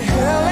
she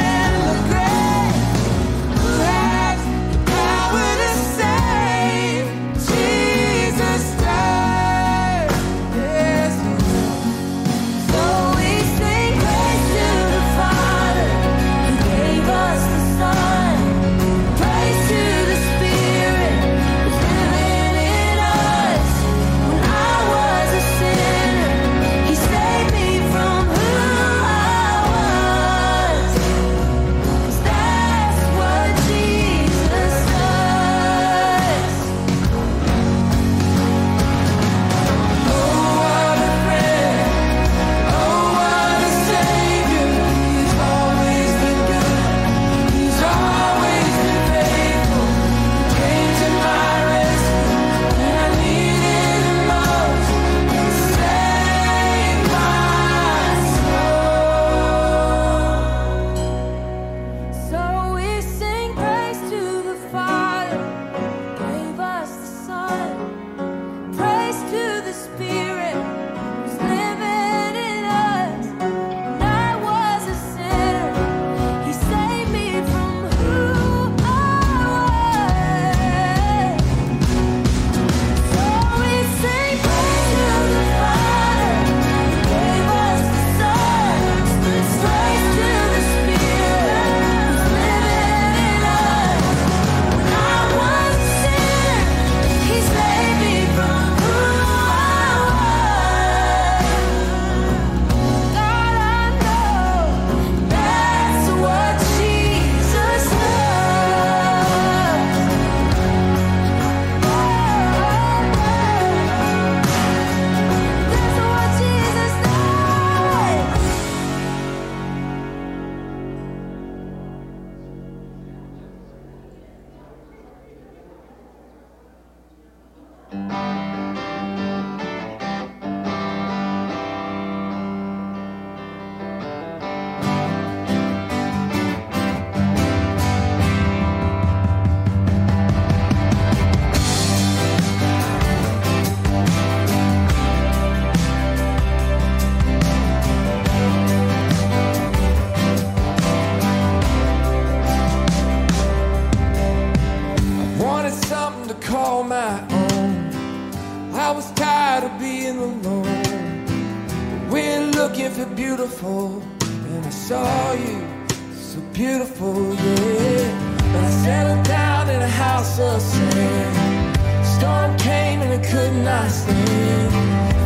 But I settled down in a house of sand. Storm came and I could not stand.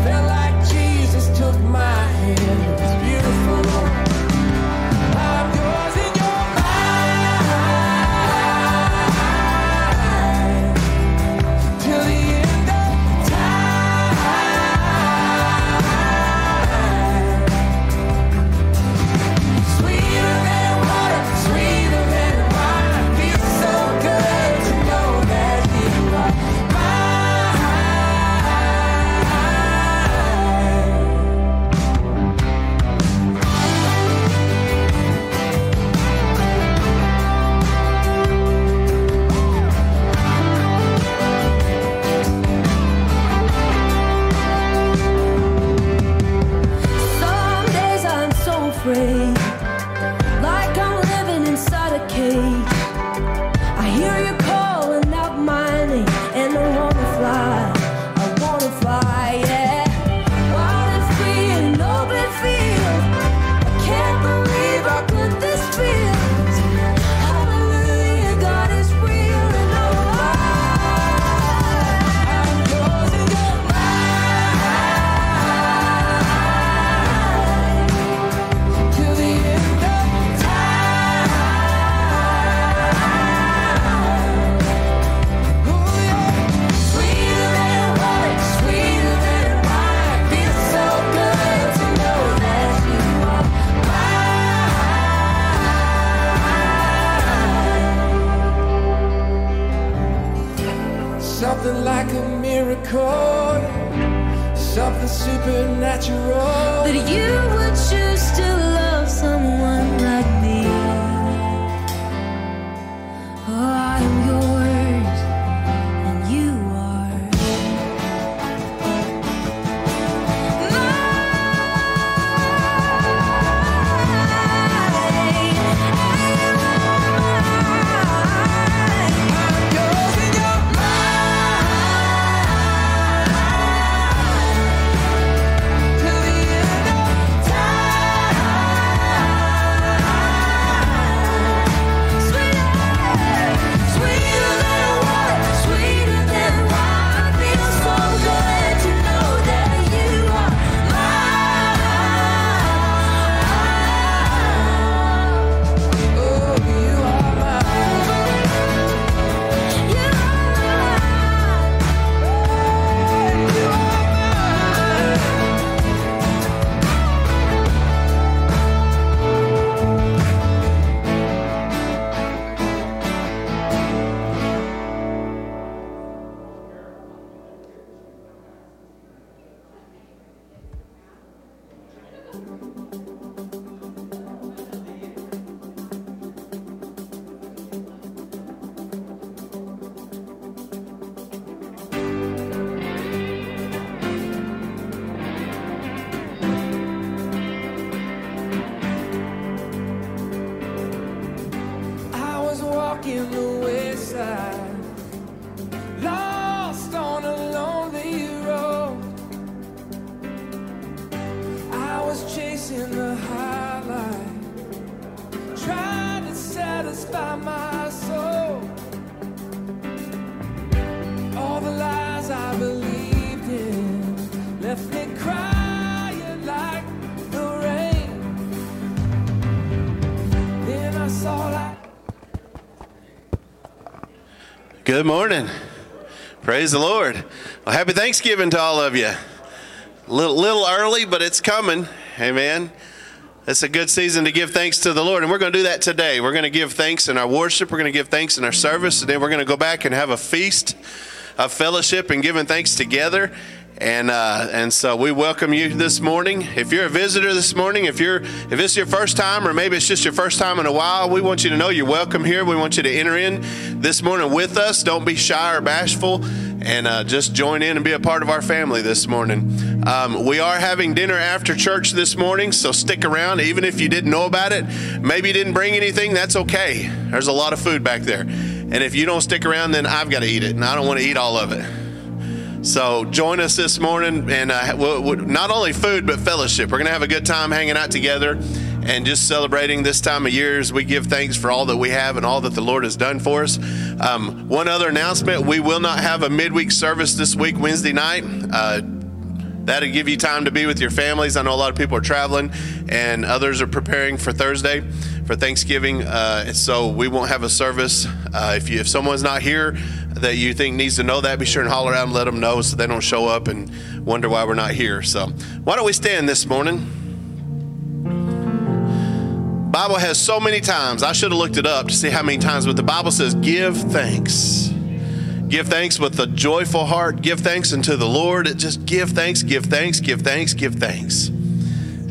Felt like Jesus took my hand. Good morning. Praise the Lord. Well, happy Thanksgiving to all of you. Little, little early, but it's coming. Amen. It's a good season to give thanks to the Lord, and we're going to do that today. We're going to give thanks in our worship. We're going to give thanks in our service, and then we're going to go back and have a feast of fellowship and giving thanks together. And uh, and so we welcome you this morning. If you're a visitor this morning, if you're if is your first time, or maybe it's just your first time in a while, we want you to know you're welcome here. We want you to enter in this morning with us. Don't be shy or bashful, and uh, just join in and be a part of our family this morning. Um, we are having dinner after church this morning, so stick around. Even if you didn't know about it, maybe you didn't bring anything, that's okay. There's a lot of food back there, and if you don't stick around, then I've got to eat it, and I don't want to eat all of it. So join us this morning, and uh, we'll, we'll- not only food but fellowship. We're to have a good time hanging out together and just celebrating this time of year as we give thanks for all that we have and all that the Lord has done for us. Um, one other announcement: we will not have a midweek service this week, Wednesday night. Uh, That'll give you time to be with your families. I know a lot of people are traveling, and others are preparing for Thursday for Thanksgiving. Uh, so we won't have a service. Uh, if you if someone's not here that you think needs to know that, be sure and holler out and let them know so they don't show up and wonder why we're not here. So why don't we stand this morning? Bible has so many times. I should have looked it up to see how many times, but the Bible says, "Give thanks." Give thanks with a joyful heart. Give thanks unto the Lord. Just give thanks, give thanks, give thanks, give thanks.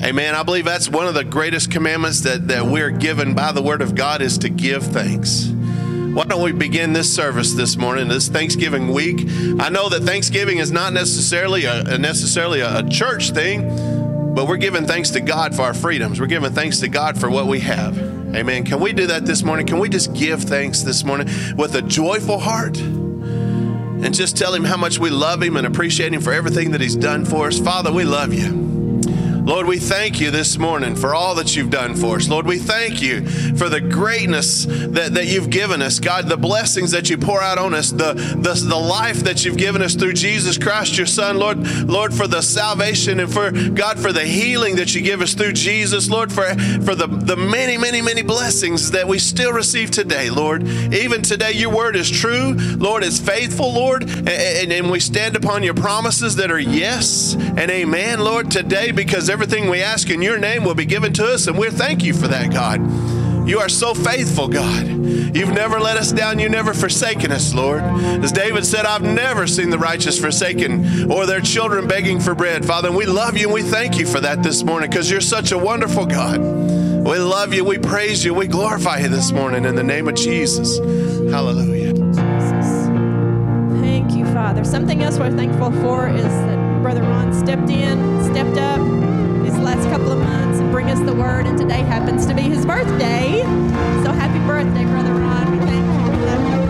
Amen. I believe that's one of the greatest commandments that, that we're given by the Word of God is to give thanks. Why don't we begin this service this morning, this Thanksgiving week? I know that Thanksgiving is not necessarily a, necessarily a, a church thing, but we're giving thanks to God for our freedoms. We're giving thanks to God for what we have. Amen. Can we do that this morning? Can we just give thanks this morning with a joyful heart? and just tell him how much we love him and appreciate him for everything that he's done for us. Father, we love you. Lord, we thank you this morning for all that you've done for us. Lord, we thank you for the greatness that, that you've given us. God, the blessings that you pour out on us, the, the, the life that you've given us through Jesus Christ, your Son. Lord, Lord, for the salvation and for God, for the healing that you give us through Jesus. Lord, for, for the, the many, many, many blessings that we still receive today, Lord. Even today, your word is true. Lord, it's faithful, Lord. And, and, and we stand upon your promises that are yes and amen, Lord, today, because everything we ask in your name will be given to us. And we thank you for that, God. You are so faithful, God. You've never let us down. You've never forsaken us, Lord. As David said, I've never seen the righteous forsaken or their children begging for bread. Father, we love you and we thank you for that this morning because you're such a wonderful God. We love you. We praise you. We glorify you this morning in the name of Jesus. Hallelujah. Jesus. Thank you, Father. Something else we're thankful for is that Brother Ron stepped in, stepped up last couple of months and bring us the word, and today happens to be his birthday. So happy birthday, Brother Ron. We thank you.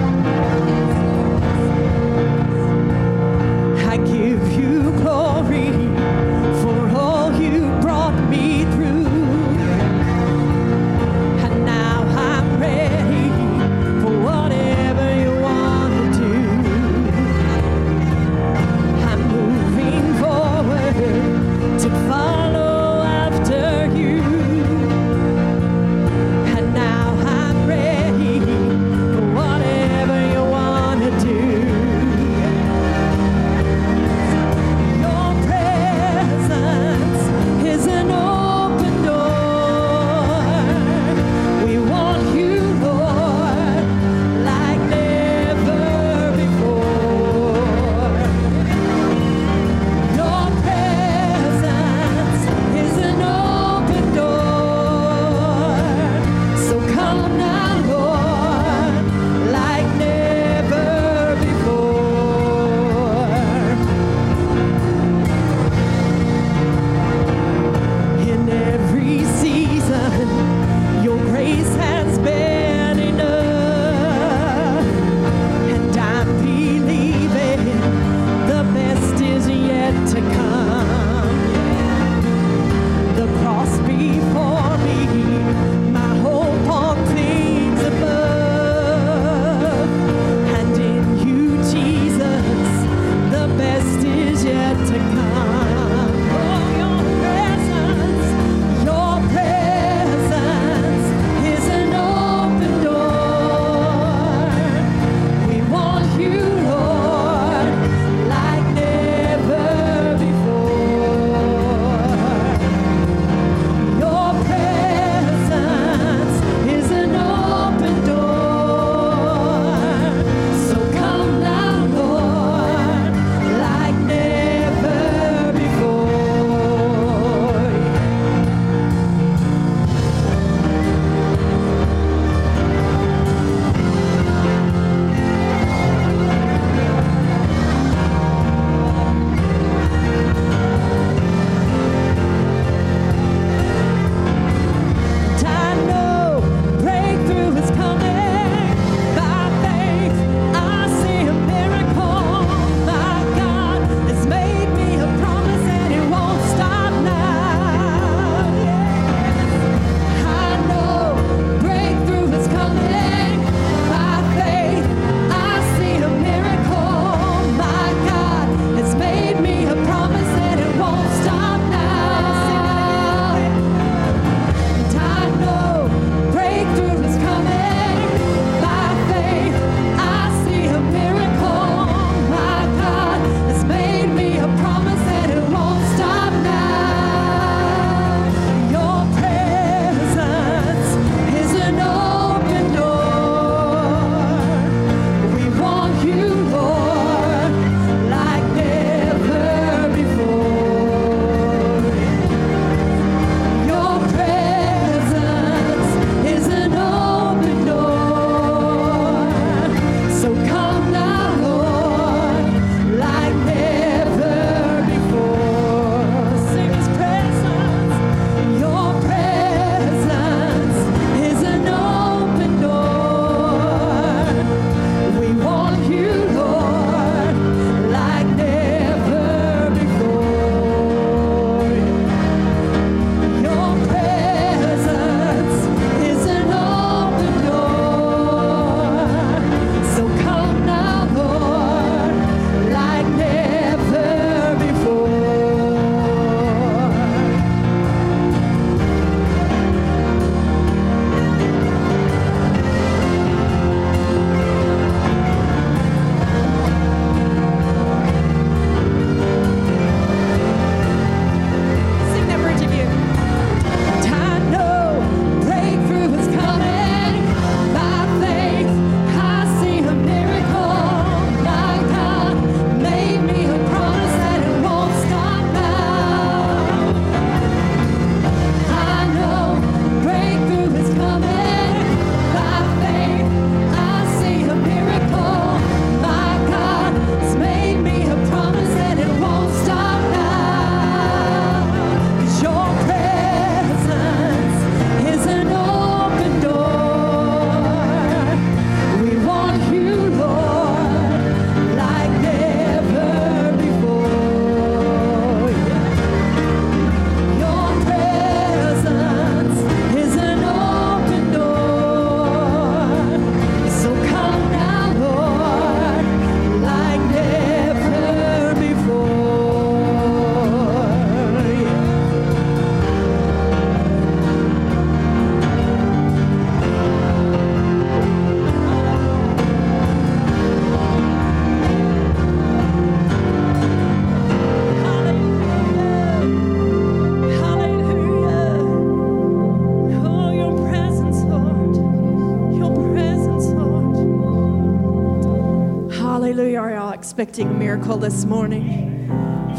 expecting miracle this morning.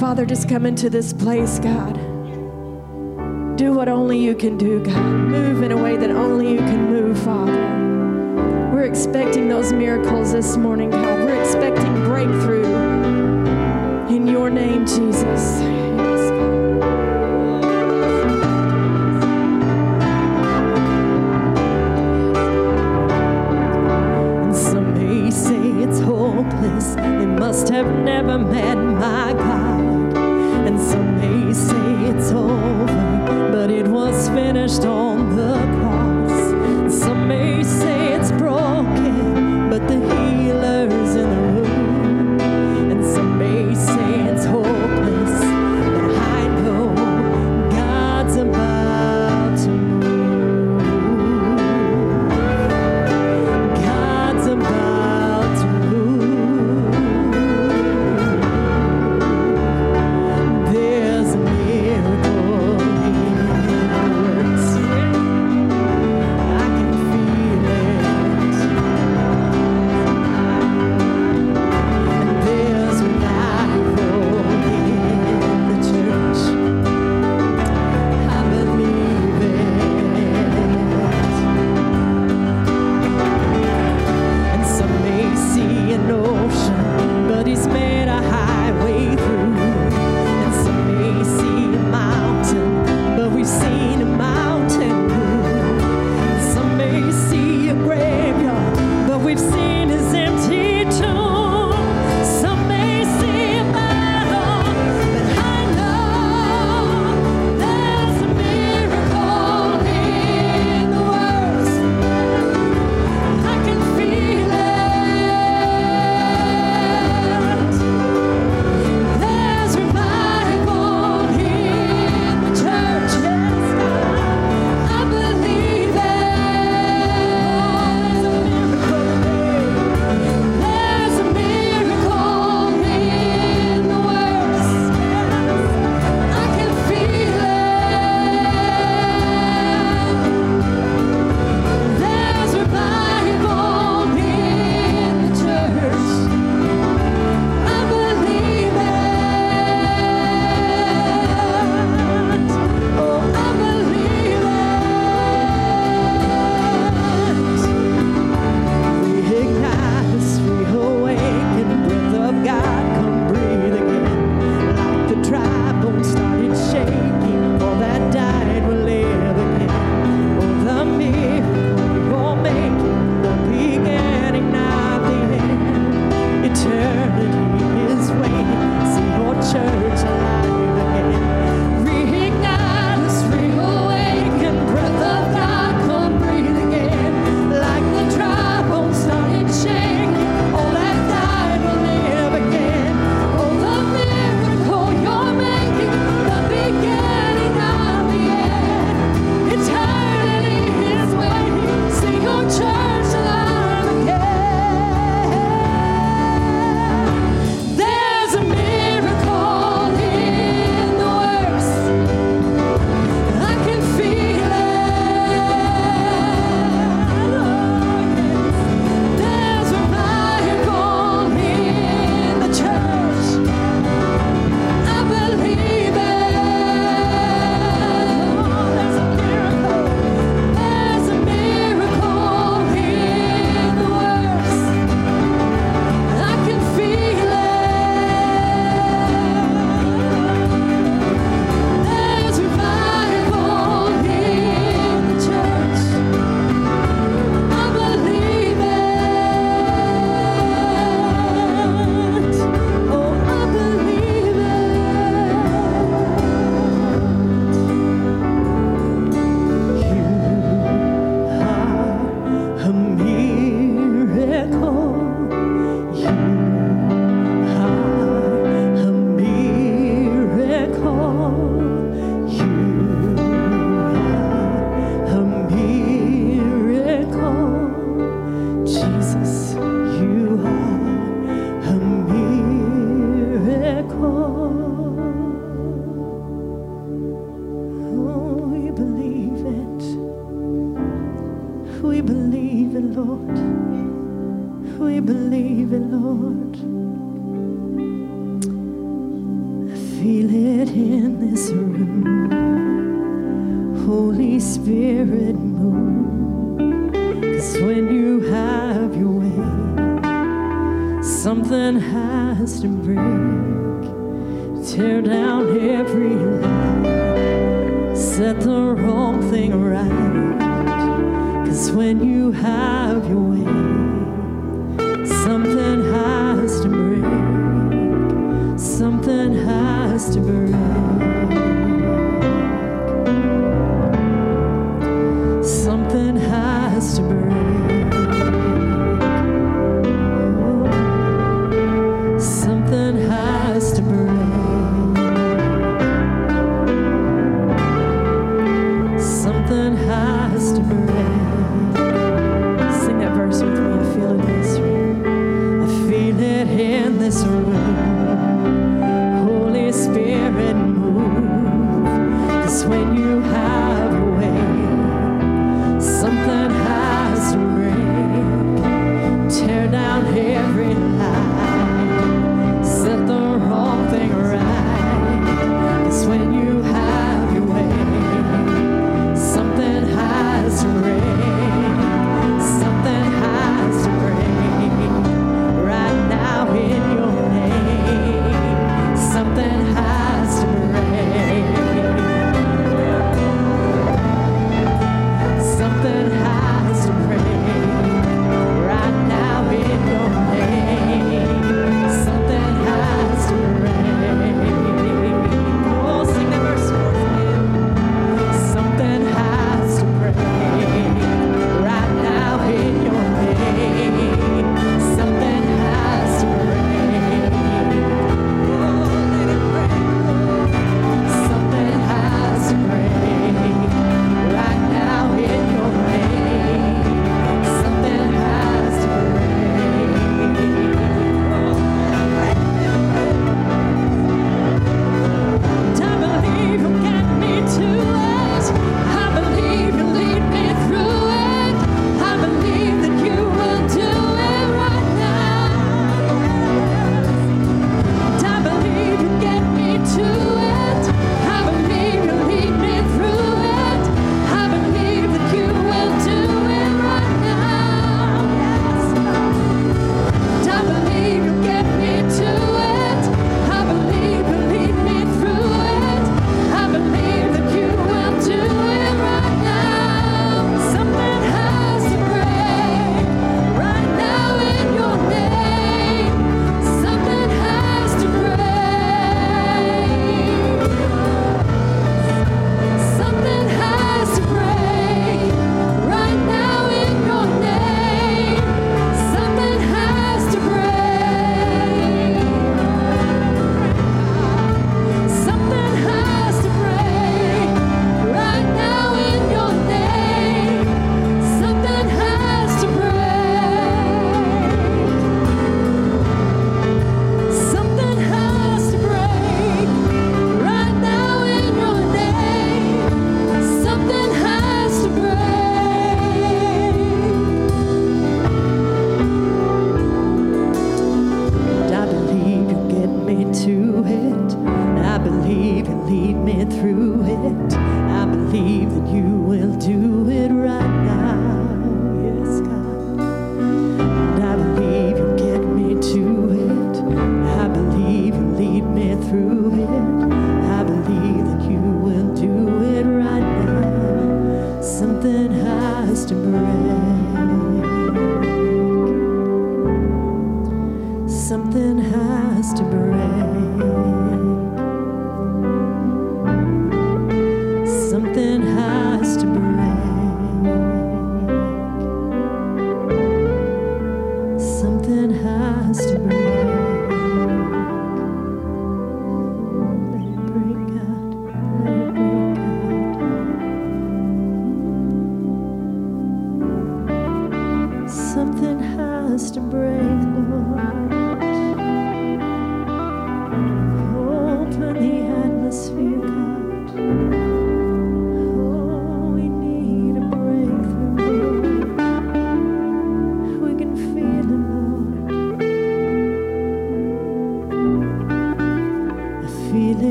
Father, just come into this place, God. Do what only you can do, God. Move in a way that only you can move, Father. We're expecting those miracles this morning, God. We're expecting breakthrough. In your name, Jesus. never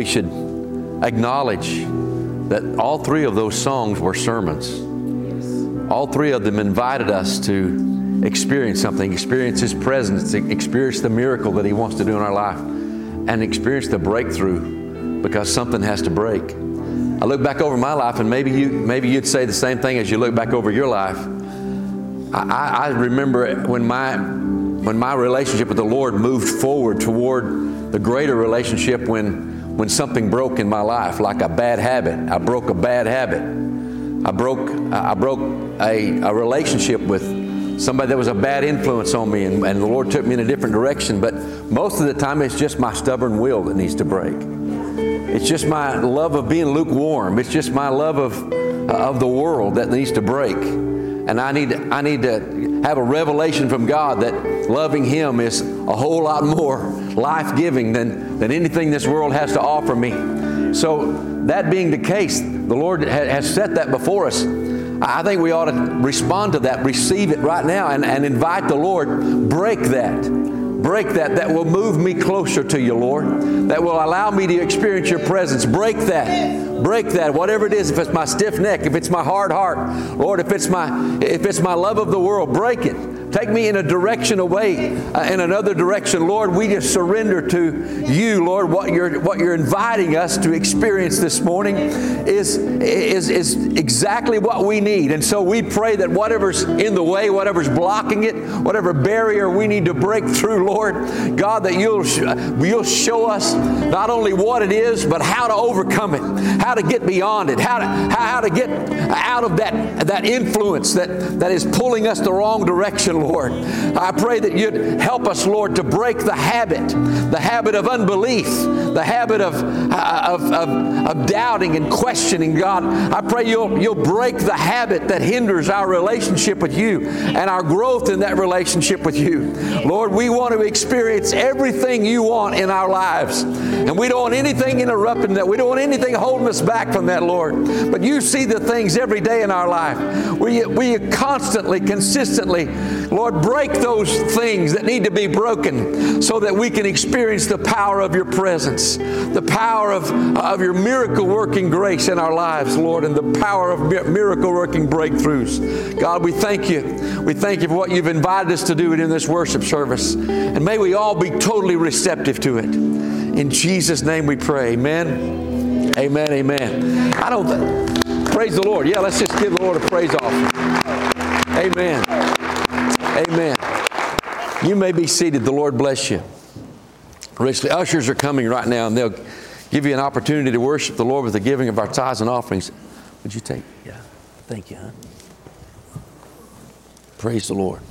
we should acknowledge that all three of those songs were sermons. All three of them invited us to experience something, experience His presence, experience the miracle that He wants to do in our life, and experience the breakthrough because something has to break. I look back over my life, and maybe you maybe you'd say the same thing as you look back over your life. I, I remember when my when my relationship with the Lord moved forward toward the greater relationship when when something broke in my life, like a bad habit. I broke a bad habit. I broke I broke a, a relationship with somebody that was a bad influence on me, and, and the Lord took me in a different direction. But most of the time, it's just my stubborn will that needs to break. It's just my love of being lukewarm. It's just my love of, of the world that needs to break. And I need, I need to have a revelation from God that loving Him is a whole lot more life giving than, than anything this world has to offer me. So, that being the case, the Lord has set that before us. I think we ought to respond to that, receive it right now, and, and invite the Lord, break that. Break that. That will move me closer to you lord. That will allow me to experience your presence. Break that. Break that. Whatever it is if it's my stiff neck if it's my hard heart lord if it's my if it's my love of the world break it Take me in a direction away, uh, in another direction. Lord, we just surrender to you, Lord. What you're, what you're inviting us to experience this morning is, is, is exactly what we need. And so we pray that whatever's in the way, whatever's blocking it, whatever barrier we need to break through, Lord, God, that you'll, you'll show us not only what it is, but how to overcome it, how to get beyond it, how to, how to get out of that, that influence that, that is pulling us the wrong direction, Lord. I pray that you'd help us, Lord, to break the habit, the habit of unbelief, the habit of, uh, of, of, of doubting and questioning, God. I pray you'll, you'll break the habit that hinders our relationship with you and our growth in that relationship with you. Lord, we want to experience everything you want in our lives. And we don't want anything interrupting that. We don't want anything holding us back from that, Lord. But you see the things every day in our life. We, we constantly, consistently, Lord, break those things that need to be broken so that we can experience the power of your presence, the power of, of your miracle working grace in our lives, Lord, and the power of miracle working breakthroughs. God, we thank you. We thank you for what you've invited us to do in this worship service. And may we all be totally receptive to it. In Jesus' name we pray. Amen. Amen. Amen. I don't. Th- praise the Lord. Yeah, let's just give the Lord a praise offering. Amen. Amen. You may be seated. The Lord bless you. Richly. Ushers are coming right now, and they'll give you an opportunity to worship the Lord with the giving of our tithes and offerings. Would you take? Yeah. Thank you, huh? Praise the Lord.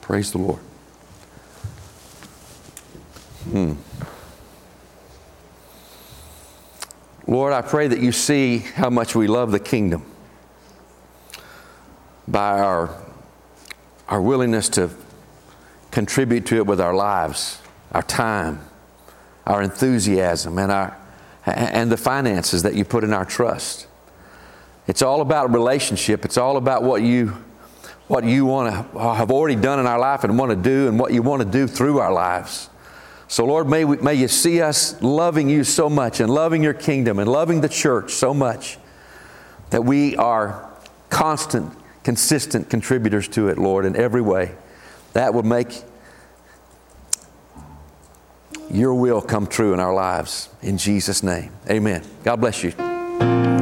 Praise the Lord. Hmm. Lord, I pray that you see how much we love the kingdom by our, our willingness to contribute to it with our lives, our time, our enthusiasm, and, our, and the finances that you put in our trust. It's all about relationship. It's all about what you, what you want to have already done in our life and want to do and what you want to do through our lives. So, Lord, may, we, may you see us loving you so much and loving your kingdom and loving the church so much that we are constant, consistent contributors to it, Lord, in every way. That would make your will come true in our lives. In Jesus' name, amen. God bless you.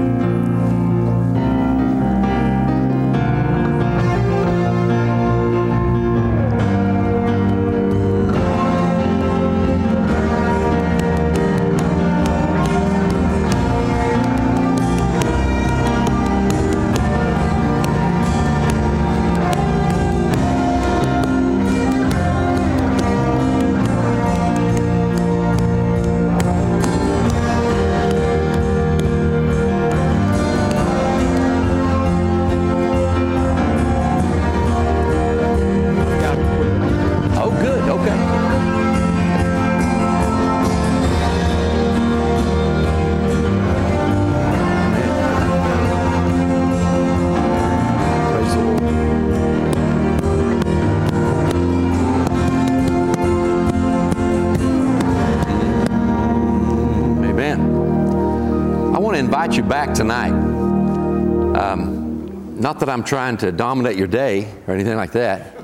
I'm trying to dominate your day or anything like that,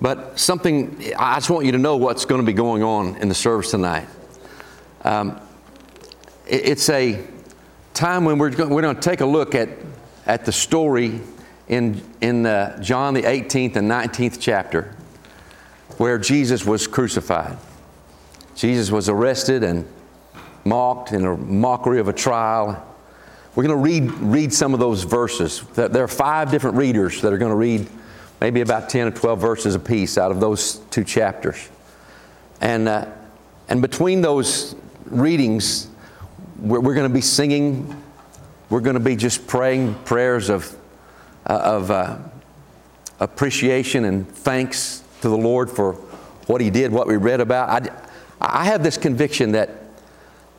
but something, I just want you to know what's going to be going on in the service tonight. Um, it, it's a time when we're going, we're going to take a look at, at the story in, in uh, John the 18th and 19th chapter where Jesus was crucified. Jesus was arrested and mocked in a mockery of a trial. We're going to read, read some of those verses. There are five different readers that are going to read maybe about 10 or 12 verses apiece out of those two chapters. And, uh, and between those readings, we're, we're going to be singing, we're going to be just praying prayers of, uh, of uh, appreciation and thanks to the Lord for what He did, what we read about. I, I have this conviction that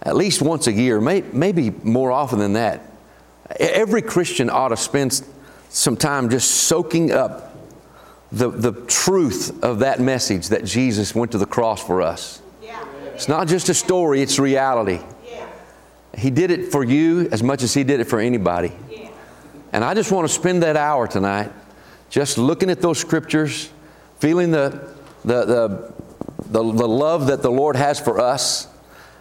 at least once a year, may, maybe more often than that, every Christian ought to spend some time just soaking up the, the truth of that message that Jesus went to the cross for us. Yeah. It's not just a story, it's reality. Yeah. He did it for you as much as He did it for anybody. Yeah. And I just want to spend that hour tonight just looking at those scriptures, feeling the, the, the, the, the love that the Lord has for us,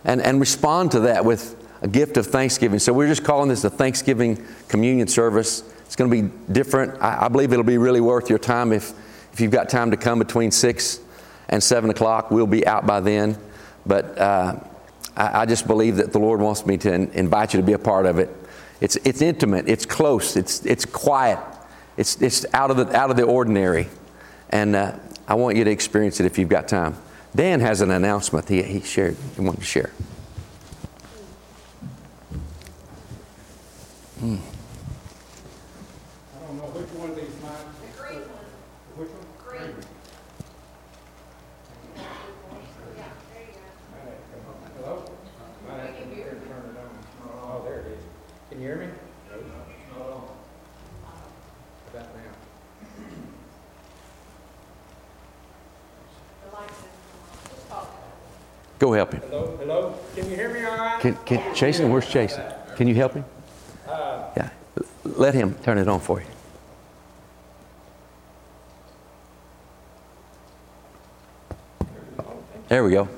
and, and respond to that with a gift of thanksgiving. So we're just calling this a Thanksgiving communion service. It's going to be different. I, I believe it'll be really worth your time if, if you've got time to come between 6 and 7 o'clock. We'll be out by then. But uh, I, I, just believe that the Lord wants me to in, invite you to be a part of it. It's, it's intimate, it's close, it's, it's quiet, it's, it's out, of the, out of the ordinary. And uh, I want you to experience it if you've got time. Dan has an announcement he, he shared, he wanted to share. Hmm. I don't know which one of these might. The green one. Which one? Green. Hello? Might have to turn it on. Oh, there it is. Can you hear me? Go help him. Hello, hello. Can you hear me all right? Can, can, Jason, where's Jason? Can you help him? Uh, yeah. Let him turn it on for you. There we go.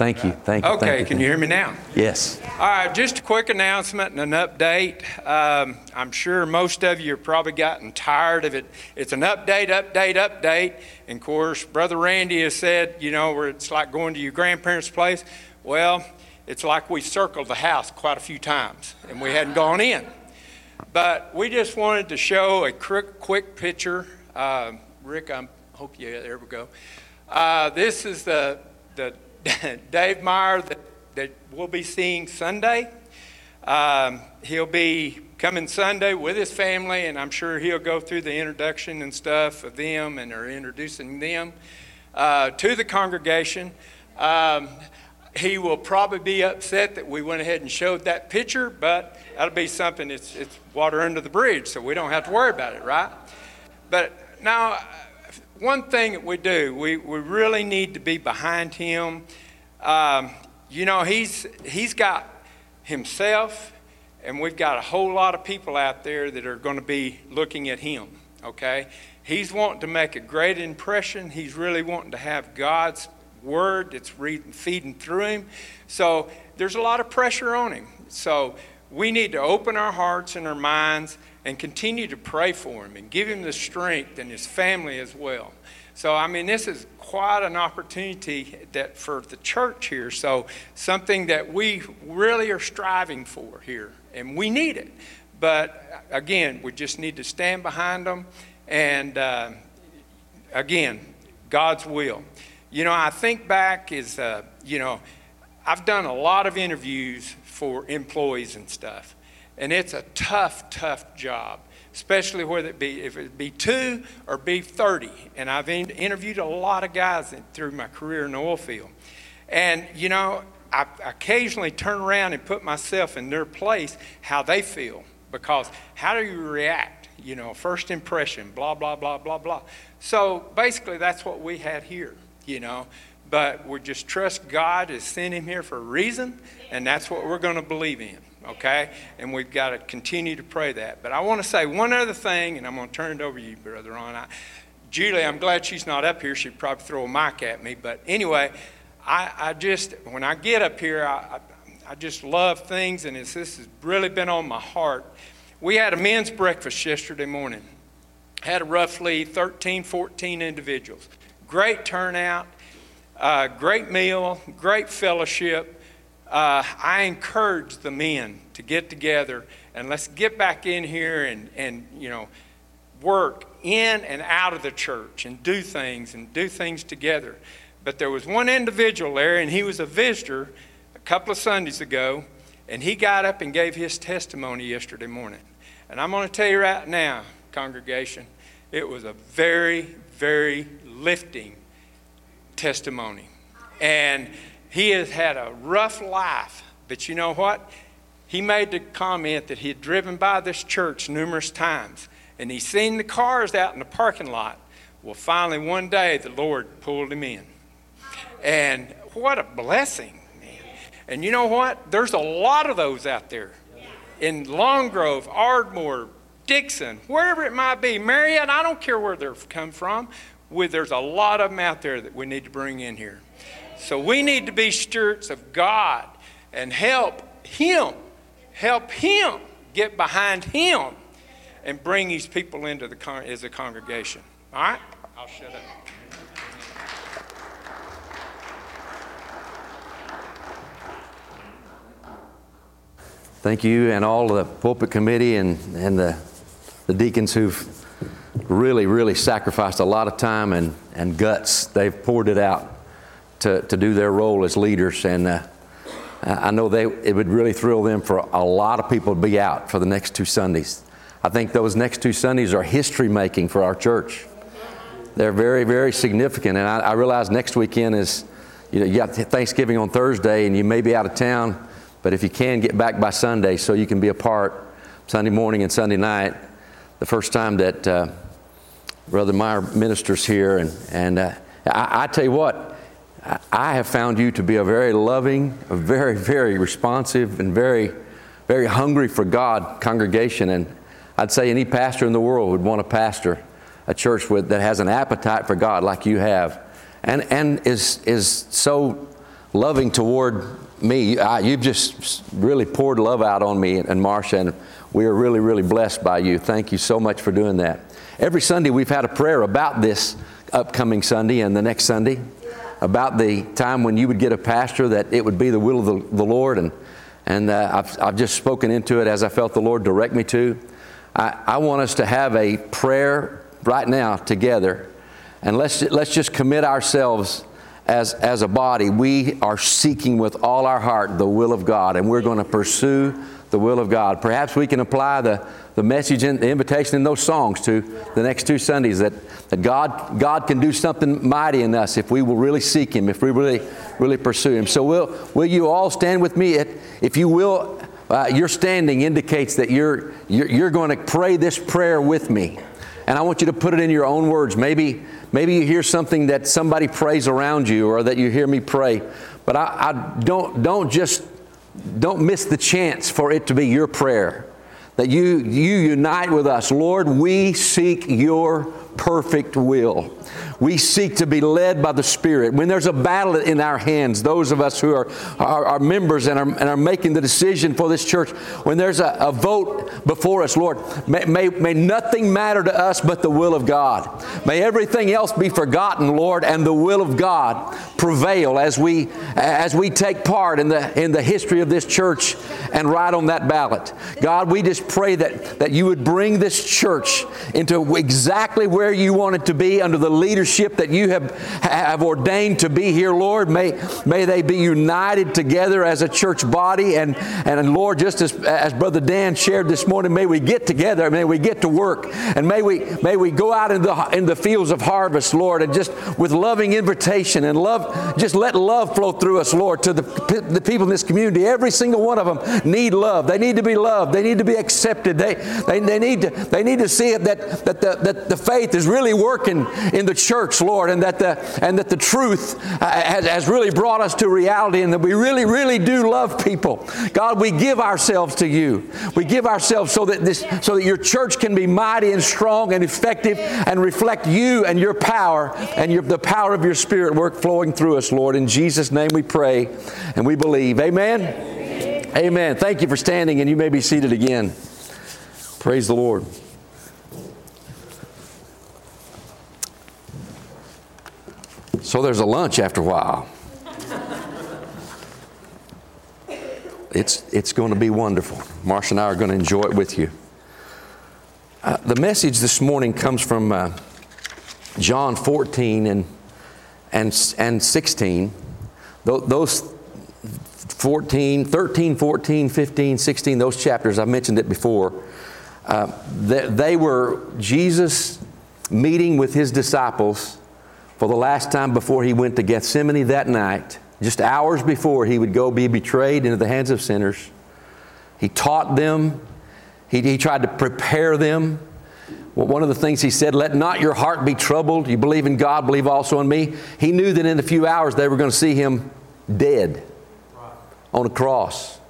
Thank you. Thank you. Okay, thank you, can you hear me now? Yes. All right, just a quick announcement and an update. Um, I'm sure most of you have probably gotten tired of it. It's an update, update, update. And of course, Brother Randy has said, you know, where it's like going to your grandparents' place. Well, it's like we circled the house quite a few times and we hadn't gone in. But we just wanted to show a quick, quick picture. Uh, Rick, I hope you, there we go. Uh, this is the, the Dave Meyer that, that we'll be seeing Sunday. Um, he'll be coming Sunday with his family, and I'm sure he'll go through the introduction and stuff of them and are introducing them uh, to the congregation. Um, he will probably be upset that we went ahead and showed that picture, but that'll be something, it's, it's water under the bridge, so we don't have to worry about it, right? But now, one thing that we do, we, we really need to be behind him. Um, you know, he's, he's got himself, and we've got a whole lot of people out there that are going to be looking at him, okay? He's wanting to make a great impression. He's really wanting to have God's word that's reading, feeding through him. So there's a lot of pressure on him. So we need to open our hearts and our minds and continue to pray for him and give him the strength and his family as well. So, I mean, this is quite an opportunity that for the church here. So, something that we really are striving for here, and we need it. But again, we just need to stand behind them, and uh, again, God's will. You know, I think back is, uh, you know, I've done a lot of interviews for employees and stuff. And it's a tough, tough job, especially whether it be if it be two or be 30. And I've in, interviewed a lot of guys in, through my career in the oil field. And, you know, I occasionally turn around and put myself in their place, how they feel. Because how do you react? You know, first impression, blah, blah, blah, blah, blah. So basically, that's what we had here, you know. but we just trust God has sent him here for a reason, and that's what we're going to believe in, okay? And we've got to continue to pray that. But I want to say one other thing, and I'm going to turn it over to you, Brother Ron. I, Julie, I'm glad she's not up here. She'd probably throw a mic at me. But anyway, I, I just, when I get up here, I, I, I just love things, and this has really been on my heart. We had a men's breakfast yesterday morning. Had roughly 13, 14 individuals. Great turnout, uh, great meal, great fellowship. Uh, I encourage the men to get together and let's get back in here and, and you know, work in and out of the church and do things and do things together. But there was one individual there, and he was a visitor a couple of Sundays ago, and he got up and gave his testimony yesterday morning. And I'm going to tell you right now, congregation, it was a very, very lifting testimony. And he has had a rough life, but you know what? He made the comment that he had driven by this church numerous times and he's seen the cars out in the parking lot. Well, finally, one day, the Lord pulled him in. And what a blessing, man. And you know what? There's a lot of those out there in Lone Grove, Ardmore, Dickson, wherever it might be, Marietta, I don't care where they've come from. there's a lot of them out there that we need to bring in here. So we need to be stewards of God and help Him, help Him get behind Him and bring these people into the con- as a congregation. All right? I'll shut up. Thank you and all the pulpit committee and, and the, the deacons who've really, really sacrificed a lot of time and, and guts. They've poured it out to, to do their role as leaders. And uh, I know they, it would really thrill them for a lot of people to be out for the next two Sundays. I think those next two Sundays are history making for our church. They're very, very significant. And I, I realize next weekend is, you know, you got Thanksgiving on Thursday and you may be out of town, but if you can, get back by Sunday so you can be a part Sunday morning and Sunday night. The first time that uh, Brother Meyer ministers here. And, and uh, I, I tell you what, I have found you to be a very loving, a very, very responsive, and very, very hungry for God congregation. And I'd say any pastor in the world would want to pastor a church with, that has an appetite for God like you have and, and is, is so loving toward me. I, you've just really poured love out on me and Marcia, and we are really, really blessed by you. Thank you so much for doing that. Every Sunday, we've had a prayer about this upcoming Sunday and the next Sunday, about the time when you would get a pastor, that it would be the will of the, the Lord. And, and uh, I've, I've just spoken into it as I felt the Lord direct me to. I, I want us to have a prayer right now together, and let's, let's just commit ourselves as, as a body. We are seeking with all our heart the will of God, and we're going to pursue the will of God. Perhaps we can apply the, the message and the invitation in those songs to the next two Sundays that, that God, God can do something mighty in us if we will really seek Him, if we really, really pursue Him. So, will, will you all stand with me? If you will, uh, your standing indicates that you're, you're, you're going to pray this prayer with me. And I want you to put it in your own words. Maybe, maybe you hear something that somebody prays around you or that you hear me pray. But I, I don't, don't just, don't miss the chance for it to be your prayer. That you, you unite with us. Lord, we seek your perfect will. We seek to be led by the Spirit. When there's a battle in our hands, those of us who are, are, are members and are, and are making the decision for this church, when there's a, a vote before us, Lord, may, may, may nothing matter to us but the will of God. May everything else be forgotten, Lord, and the will of God prevail as we, as we take part in the, in the history of this church and write on that ballot. God, we just pray that, that you would bring this church into exactly where you want it to be under the leadership leadership that you have, have ordained to be here, Lord. May, may they be united together as a church body. And, and Lord, just as, as Brother Dan shared this morning, may we get together, may we get to work, and may we, may we go out in the, in the fields of harvest, Lord, and just with loving invitation and love, just let love flow through us, Lord, to the, the people in this community. Every single one of them need love. They need to be loved. They need to be accepted. They, they, they, need, to, they need to see that, that, the, that the faith is really working in the the church, Lord, and that the, and that the truth uh, has, has really brought us to reality and that we really, really do love people. God, we give ourselves to you. We give ourselves so that this, so that your church can be mighty and strong and effective and reflect you and your power and your, the power of your spirit work flowing through us, Lord. In Jesus' name we pray and we believe. Amen. Amen. Thank you for standing and you may be seated again. Praise the Lord. So there's a lunch after a while. It's, it's going to be wonderful. Marsh and I are going to enjoy it with you. Uh, the message this morning comes from uh, John 14 and, and, and 16. Th- those 14, 13, 14, 15, 16, those chapters, I mentioned it before. Uh, they, they were Jesus meeting with his disciples for the last time before he went to Gethsemane that night, just hours before he would go be betrayed into the hands of sinners. He taught them, he, he tried to prepare them. Well, one of the things he said, let not your heart be troubled. You believe in God, believe also in me. He knew that in a few hours they were going to see him dead on a cross.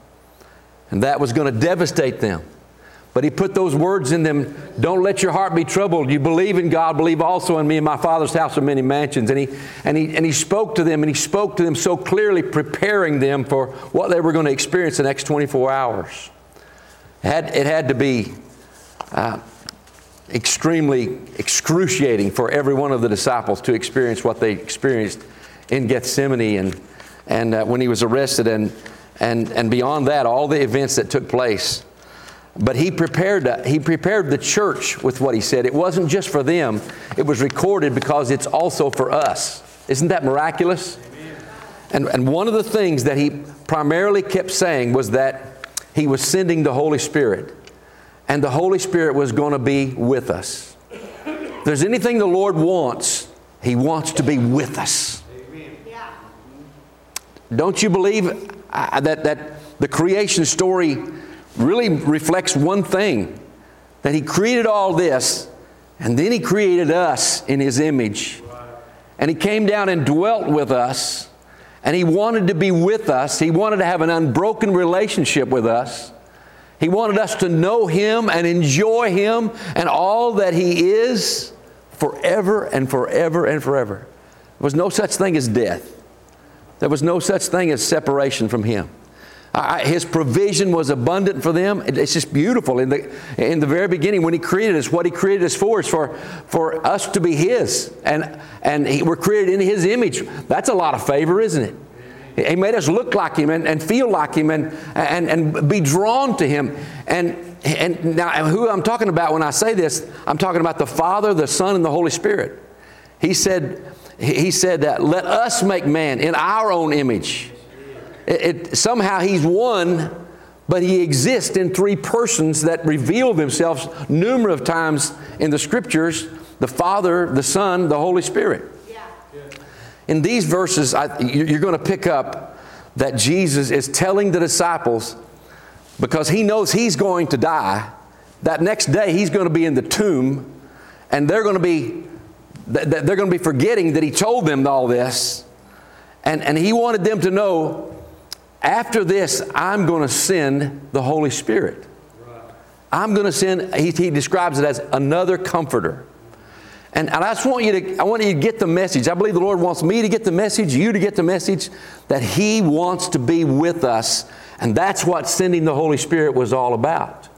And that was going to devastate them. But he put those words in them don't let your heart be troubled. You believe in God, believe also in me. In my Father's house are many mansions. And he, and, he, and he spoke to them, and he spoke to them so clearly, preparing them for what they were going to experience the next 24 hours. It had, it had to be uh, extremely excruciating for every one of the disciples to experience what they experienced in Gethsemane and, and uh, when he was arrested, and, and, and beyond that, all the events that took place. But he prepared, uh, he prepared the church with what he said. It wasn't just for them, it was recorded because it's also for us. Isn't that miraculous? And, and one of the things that he primarily kept saying was that he was sending the Holy Spirit, and the Holy Spirit was going to be with us. If there's anything the Lord wants, he wants to be with us. Don't you believe uh, that, that the creation story really reflects one thing that He created all this, and then He created us in His image. And He came down and dwelt with us, and He wanted to be with us. He wanted to have an unbroken relationship with us. He wanted us to know Him and enjoy Him and all that He is forever and forever and forever. There was no such thing as death. There was no such thing as separation from Him. I, his provision was abundant for them. It, it's just beautiful. In the, in the very beginning, when He created us, what He created us for is for, for us to be His. And, and he, we're created in His image. That's a lot of favor, isn't it? He made us look like Him and, and feel like Him and, and, and be drawn to Him. And, and now, who I'm talking about when I say this, I'm talking about the Father, the Son, and the Holy Spirit. He said, he said that let us make man in our own image it, it, somehow he's one, but he exists in three persons that reveal themselves numerous times in the scriptures the Father, the Son, the Holy Spirit. Yeah. In these verses, I, you're going to pick up that Jesus is telling the disciples, because he knows he's going to die, that next day he's going to be in the tomb, and they're going to be they're going to be forgetting that he told them all this. And, and he wanted them to know after this, I'm going to send the Holy Spirit. I'm going to send, he, he describes it as another comforter. And, and, I just want you to, I want you to get the message. I believe the Lord wants me to get the message, you to get the message that He wants to be with us. And that's what sending the Holy Spirit was all about.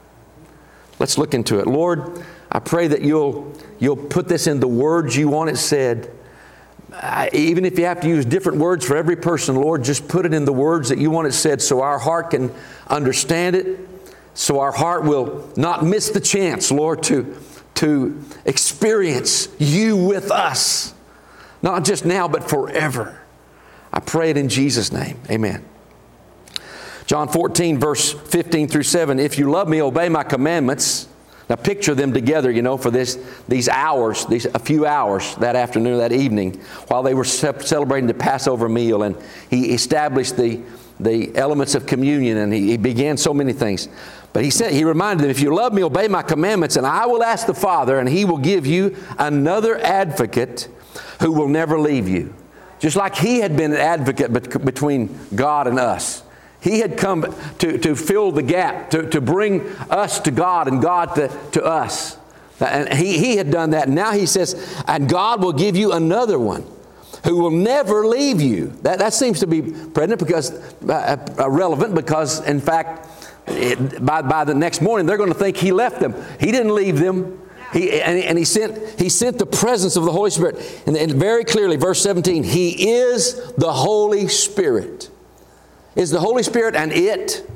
Let's look into it. Lord, I pray that you'll, you'll put this in the words you want it said even if you have to use different words for every person, Lord, just put it in the words that you want it said so our heart can understand it, so our heart will not miss the chance, Lord, to, to experience you with us, not just now, but forever. I pray it in Jesus' name. Amen. John 14, verse 15 through 7 If you love me, obey my commandments. Now picture them together, you know, for this, these hours, these, a few hours that afternoon, that evening, while they were celebrating the Passover meal. And he established the, the elements of communion, and he, he began so many things. But he said, he reminded them, if you love me, obey my commandments, and I will ask the Father, and he will give you another advocate who will never leave you. Just like he had been an advocate bet- between God and us. He had come to, to fill the gap, to, to bring us to God and God to, to us. And he, he had done that. Now he says, and God will give you another one who will never leave you. That, that seems to be present because, uh, uh, relevant because, in fact, it, by, by the next morning, they're going to think he left them. He didn't leave them. He, and, and he, sent, he sent the presence of the Holy Spirit. And, and very clearly, verse 17, He is the Holy Spirit. Is the Holy Spirit an it?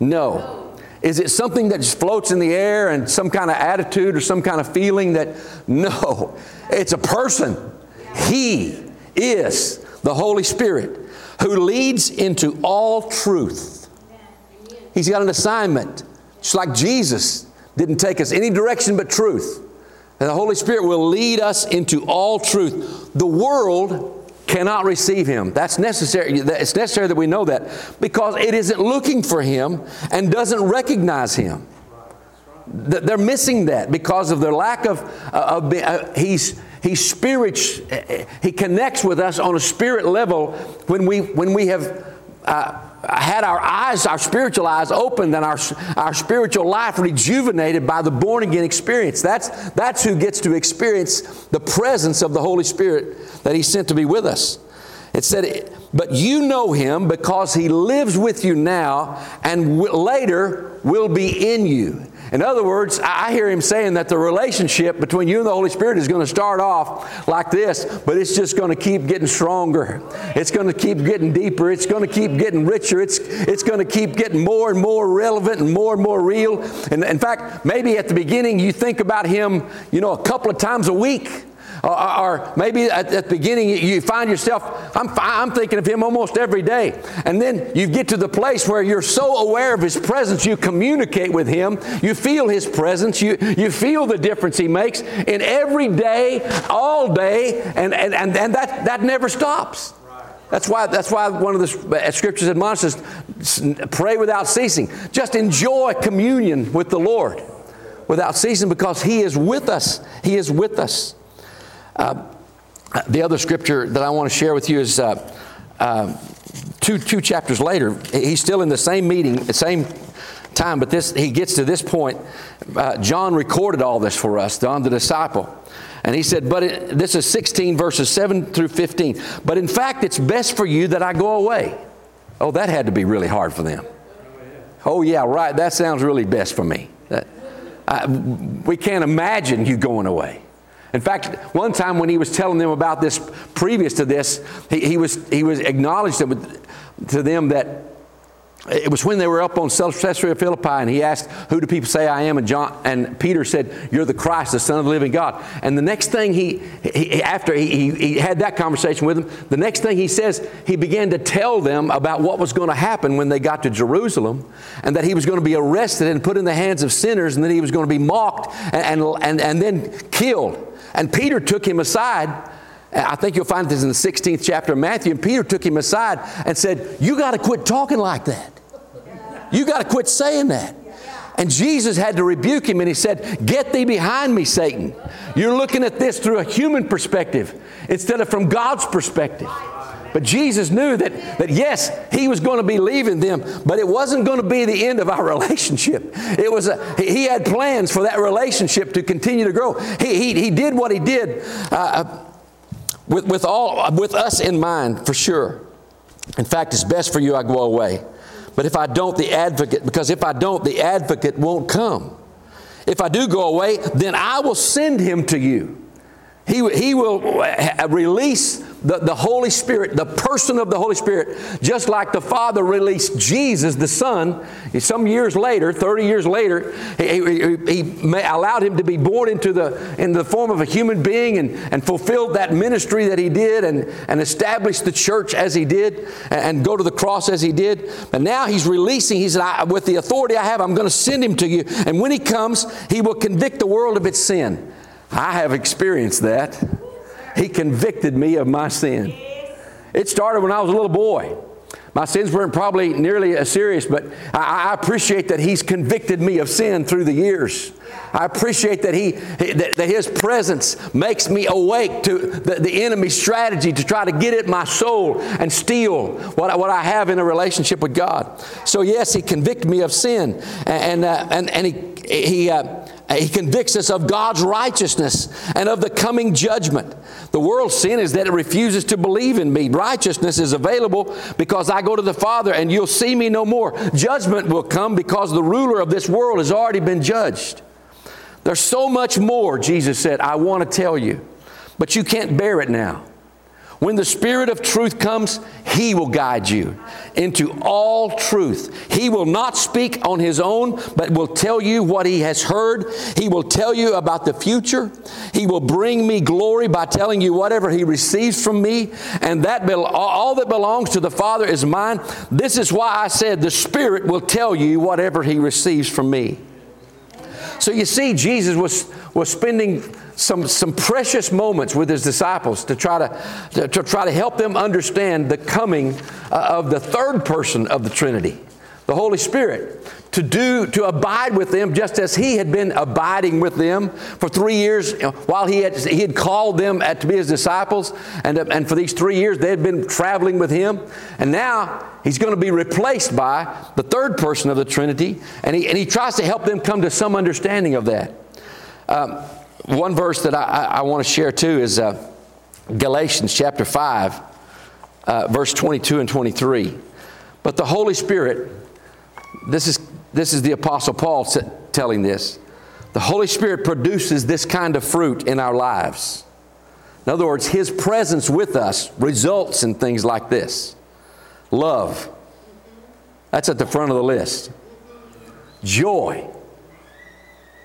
No. Is it something that just floats in the air and some kind of attitude or some kind of feeling that? No. It's a person. He is the Holy Spirit who leads into all truth. He's got an assignment. Just like Jesus didn't take us any direction but truth. And the Holy Spirit will lead us into all truth. The world cannot receive him. That's necessary. It's necessary that we know that because it isn't looking for him and doesn't recognize him. They're missing that because of their lack of, uh, of uh, he's, he's spirit, he connects with us on a spirit level when we, when we have uh, had our eyes, our spiritual eyes opened and our, our spiritual life rejuvenated by the born again experience. That's, that's who gets to experience the presence of the Holy Spirit that He sent to be with us. It said, But you know Him because He lives with you now and w- later will be in you. In other words, I hear him saying that the relationship between you and the Holy Spirit is going to start off like this, but it's just going to keep getting stronger. It's going to keep getting deeper. It's going to keep getting richer. It's, it's going to keep getting more and more relevant and more and more real. And in fact, maybe at the beginning you think about him, you know, a couple of times a week. Or, or maybe at, at, the beginning you find yourself, I'm, I'm thinking of Him almost every day. And then you get to the place where you're so aware of His presence, you communicate with Him, you feel His presence, you, you feel the difference He makes in every day, all day, and, and, and, and that, that never stops. That's why, that's why one of the uh, scriptures admonishes pray without ceasing. Just enjoy communion with the Lord without ceasing because He is with us. He is with us. Uh, the other scripture that I want to share with you is uh, uh, two, two chapters later. He's still in the same meeting, the same time, but this, he gets to this point. Uh, John recorded all this for us, John the disciple. And he said, but it, this is 16 verses 7 through 15. But in fact, it's best for you that I go away. Oh, that had to be really hard for them. Oh, yeah, right. That sounds really best for me. That, I, we can't imagine you going away. In fact, one time when he was telling them about this previous to this, he, he was, he was acknowledged to them that it was when they were up on Caesarea Philippi, and he asked, "Who do people say I am?" And John and Peter said, "You're the Christ, the Son of the Living God." And the next thing he, he after he, he had that conversation with them, the next thing he says, he began to tell them about what was going to happen when they got to Jerusalem, and that he was going to be arrested and put in the hands of sinners, and that he was going to be mocked and and, and, and then killed. And Peter took him aside. I think you'll find this in the 16th chapter of Matthew. And Peter took him aside and said, You got to quit talking like that. You got to quit saying that. And Jesus had to rebuke him and he said, Get thee behind me, Satan. You're looking at this through a human perspective instead of from God's perspective. But Jesus knew that, that yes, he was going to be leaving them, but it wasn't going to be the end of our relationship. It was a, he had plans for that relationship to continue to grow. He, he, he did what he did uh, with, with, all, with us in mind, for sure. In fact, it's best for you I go away. But if I don't, the advocate, because if I don't, the advocate won't come. If I do go away, then I will send him to you. He, he will uh, release the, the Holy Spirit, the person of the Holy Spirit, just like the Father released Jesus, the Son, some years later, 30 years later, he, he, he allowed him to be born into the, in the form of a human being and, and fulfilled that ministry that he did and, and established the church as he did and, and go to the cross as he did. And now he's releasing, he said, with the authority I have, I'm going to send him to you. And when he comes, he will convict the world of its sin. I have experienced that. He convicted me of my sin. It started when I was a little boy. My sins weren't probably nearly as serious, but I, appreciate that He's convicted me of sin through the years. I appreciate that He that, that His presence makes me awake to the, the enemy's strategy to try to get at my soul and steal what I, what I have in a relationship with God. So yes, He convicted me of sin, and and, uh, and, and He He. Uh, he convicts us of God's righteousness and of the coming judgment. The world's sin is that it refuses to believe in me. Righteousness is available because I go to the Father and you'll see me no more. Judgment will come because the ruler of this world has already been judged. There's so much more, Jesus said, I want to tell you, but you can't bear it now. When the Spirit of truth comes, He will guide you into all truth. He will not speak on His own, but will tell you what He has heard. He will tell you about the future. He will bring me glory by telling you whatever He receives from me, and that all that belongs to the Father is mine. This is why I said the Spirit will tell you whatever He receives from me. So you see, Jesus was, was spending some, some precious moments with his disciples to try to, to, to try to help them understand the coming uh, of the third person of the Trinity, the Holy Spirit to do to abide with them just as he had been abiding with them for three years while he had he had called them to be his disciples. And, and for these three years they had been traveling with him. And now he's going to be replaced by the third person of the trinity. And he, and he tries to help them come to some understanding of that. Um, one verse that I, I, I want to share too is uh, Galatians chapter 5, uh, verse 22 and 23. But the Holy Spirit, this is, this is the Apostle Paul telling this. The Holy Spirit produces this kind of fruit in our lives. In other words, His presence with us results in things like this love. That's at the front of the list. Joy,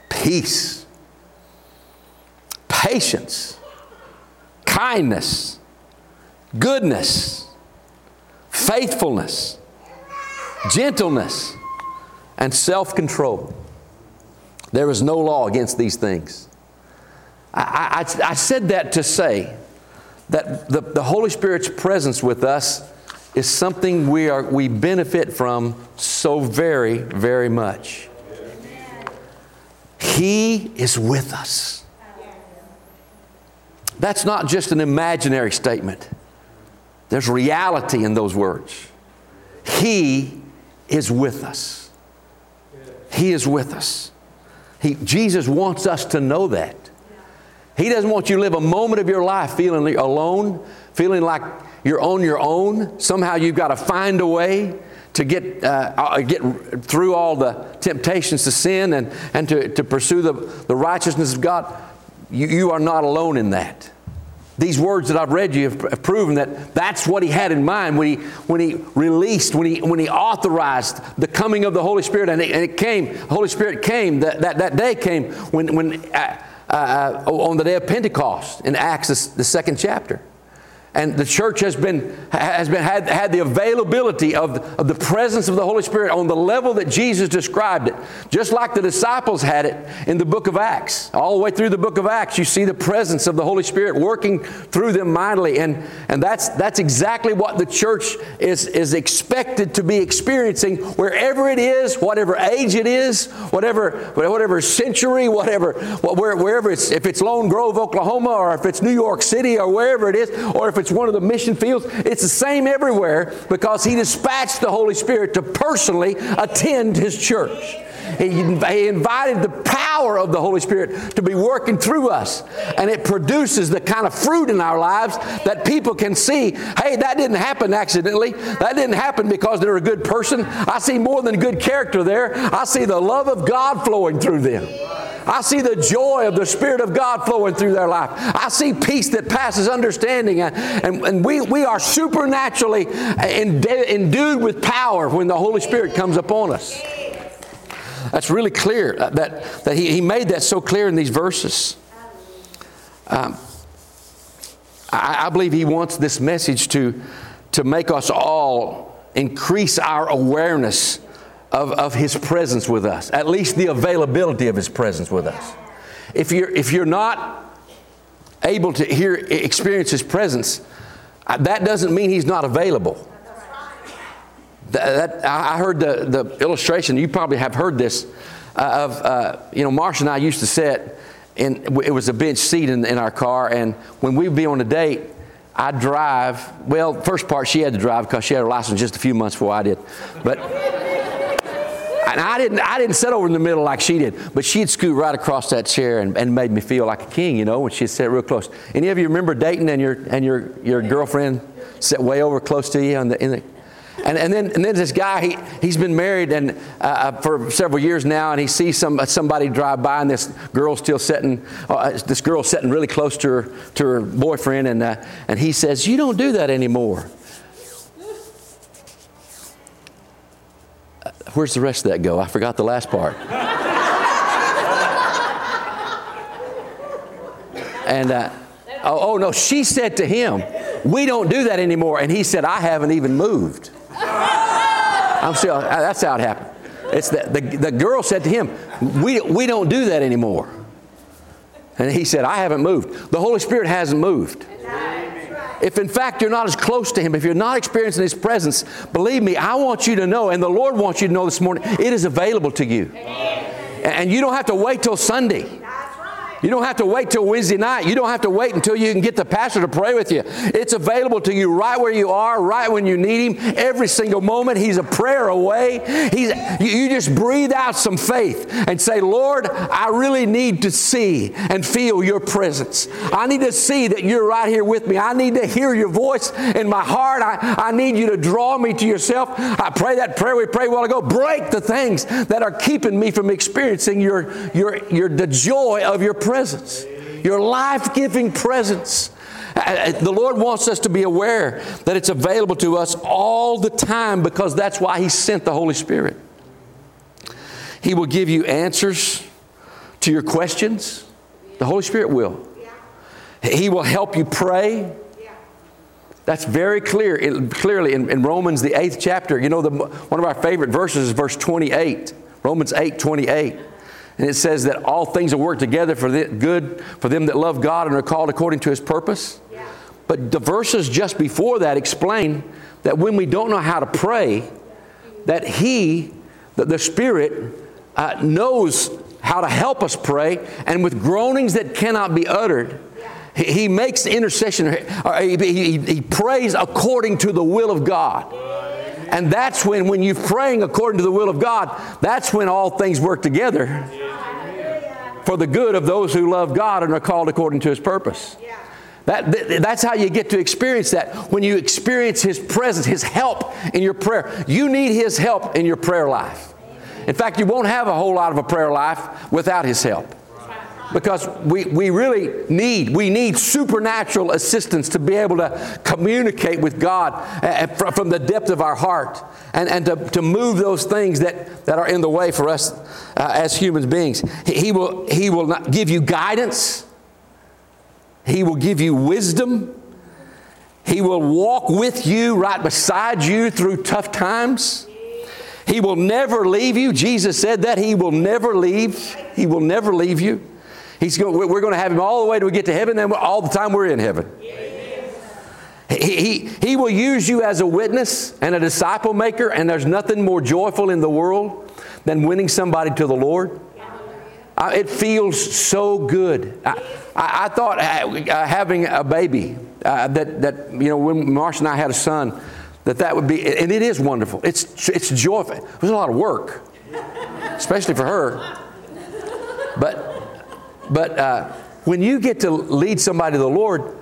peace, patience, kindness, goodness, faithfulness, gentleness, and self control. There is no law against these things. I, I, I, said that to say that the, the Holy Spirit's presence with us is something we, are, we benefit from so very, very much. He is with us. That's not just an imaginary statement, there's reality in those words. He is with us. He is with us. He, Jesus wants us to know that. He doesn't want you to live a moment of your life feeling alone, feeling like you're on your own. Somehow you've got to find a way to get, uh, uh get through all the temptations to sin and, and to, to pursue the, the righteousness of God. You, you are not alone in that. These words that I've read you have proven that that's what he had in mind when he, when he released, when he, when he authorized the coming of the Holy Spirit. And it, and it came, the Holy Spirit came, that, that, that day came when, when, uh, uh, on the day of Pentecost in Acts, the second chapter. And the church has been, has been had, had the availability of, of the presence of the Holy Spirit on the level that Jesus described it. Just like the disciples had it in the book of Acts. All the way through the book of Acts, you see the presence of the Holy Spirit working through them mightily. And, and that's, that's exactly what the church is, is expected to be experiencing wherever it is, whatever age it is, whatever, whatever century, whatever, wherever it's, if it's Lone Grove, Oklahoma, or if it's New York City, or wherever it is, or if it's one of the mission fields. It's the same everywhere because He dispatched the Holy Spirit to personally attend His church. He, he invited the power of the Holy Spirit to be working through us. And it produces the kind of fruit in our lives that people can see hey, that didn't happen accidentally. That didn't happen because they're a good person. I see more than good character there. I see the love of God flowing through them. I see the joy of the Spirit of God flowing through their life. I see peace that passes understanding. And, and, and we, we are supernaturally endued with power when the Holy Spirit comes upon us. That's really clear. That, that he, he made that so clear in these verses. Um, I, I believe he wants this message to, to make us all increase our awareness of, of His presence with us, at least the availability of His presence with us. If you're, if you're not able to hear, experience His presence, uh, that doesn't mean He's not available. That, that, I heard the, the illustration, you probably have heard this, uh, of, uh, you know, Marcia and I used to sit, and it was a bench seat in, in our car, and when we'd be on a date, I'd drive. Well, first part she had to drive because she had her license just a few months before I did. But and I didn't, I didn't sit over in the middle like she did, but she'd scoot right across that chair and, and made me feel like a king, you know, when she'd sit real close. Any of you remember dating and your, and your, your girlfriend sit way over close to you on the, in the and, and, then, and then this guy, he, he's been married and, uh, for several years now, and he sees some, somebody drive by, and this girl still sitting, uh, this girl sitting really close to her, to her boyfriend, and, uh, and he says, You don't do that anymore. Where's the rest of that go? I forgot the last part. and, uh, oh, oh, no, she said to him, We don't do that anymore. And he said, I haven't even moved. I'm still, uh, that's how it happened. It's the, the, the girl said to him, we, we don't do that anymore. And he said, I haven't moved. The Holy Spirit hasn't moved. If in fact you're not as close to Him, if you're not experiencing His presence, believe me, I want you to know, and the Lord wants you to know this morning, it is available to you. And you don't have to wait till Sunday. You don't have to wait till Wednesday night. You don't have to wait until you can get the pastor to pray with you. It's available to you right where you are, right when you need Him, every single moment. He's a prayer away. He's, you just breathe out some faith and say, Lord, I really need to see and feel your presence. I need to see that you're right here with me. I need to hear your voice in my heart. I, I need you to draw me to yourself. I pray that prayer we prayed a while ago. Break the things that are keeping me from experiencing your, your, your, the joy of your presence presence, your life giving presence. Uh, uh, the Lord wants us to be aware that it's available to us all the time because that's why He sent the Holy Spirit. He will give you answers to your questions. The Holy Spirit will. He will help you pray. That's very clear, clearly in, in, Romans, the eighth chapter. You know, the, one of our favorite verses is verse 28, Romans 8 28. And it says that all things will work together for the good for them that love God and are called according to his purpose. Yeah. But the verses just before that explain that when we don't know how to pray, that he, that the Spirit, uh, knows how to help us pray, and with groanings that cannot be uttered, he, makes intercession, he, he, he prays according to the will of God. And that's when, when you're praying according to the will of God, that's when all things work together for the good of those who love God and are called according to His purpose. That, that's how you get to experience that. When you experience His presence, His help in your prayer. You need His help in your prayer life. In fact, you won't have a whole lot of a prayer life without His help because we, we really need we need supernatural assistance to be able to communicate with god uh, from the depth of our heart and, and to, to move those things that, that are in the way for us uh, as human beings. He will he will not give you guidance. He will give you wisdom. He will walk with you right beside you through tough times. He will never leave you. Jesus said that he will never leave he will never leave you He's going, we're going to have him all the way till we get to heaven, then all the time we're in heaven. He, he, he will use you as a witness and a disciple maker, and there's nothing more joyful in the world than winning somebody to the Lord. Uh, it feels so good. I, I, I thought uh, having a baby, uh, that, that, you know, when Marcia and I had a son, that that would be, and it is wonderful. It's, it's joyful. It was a lot of work, especially for her. But but uh, when you get to lead somebody to the Lord,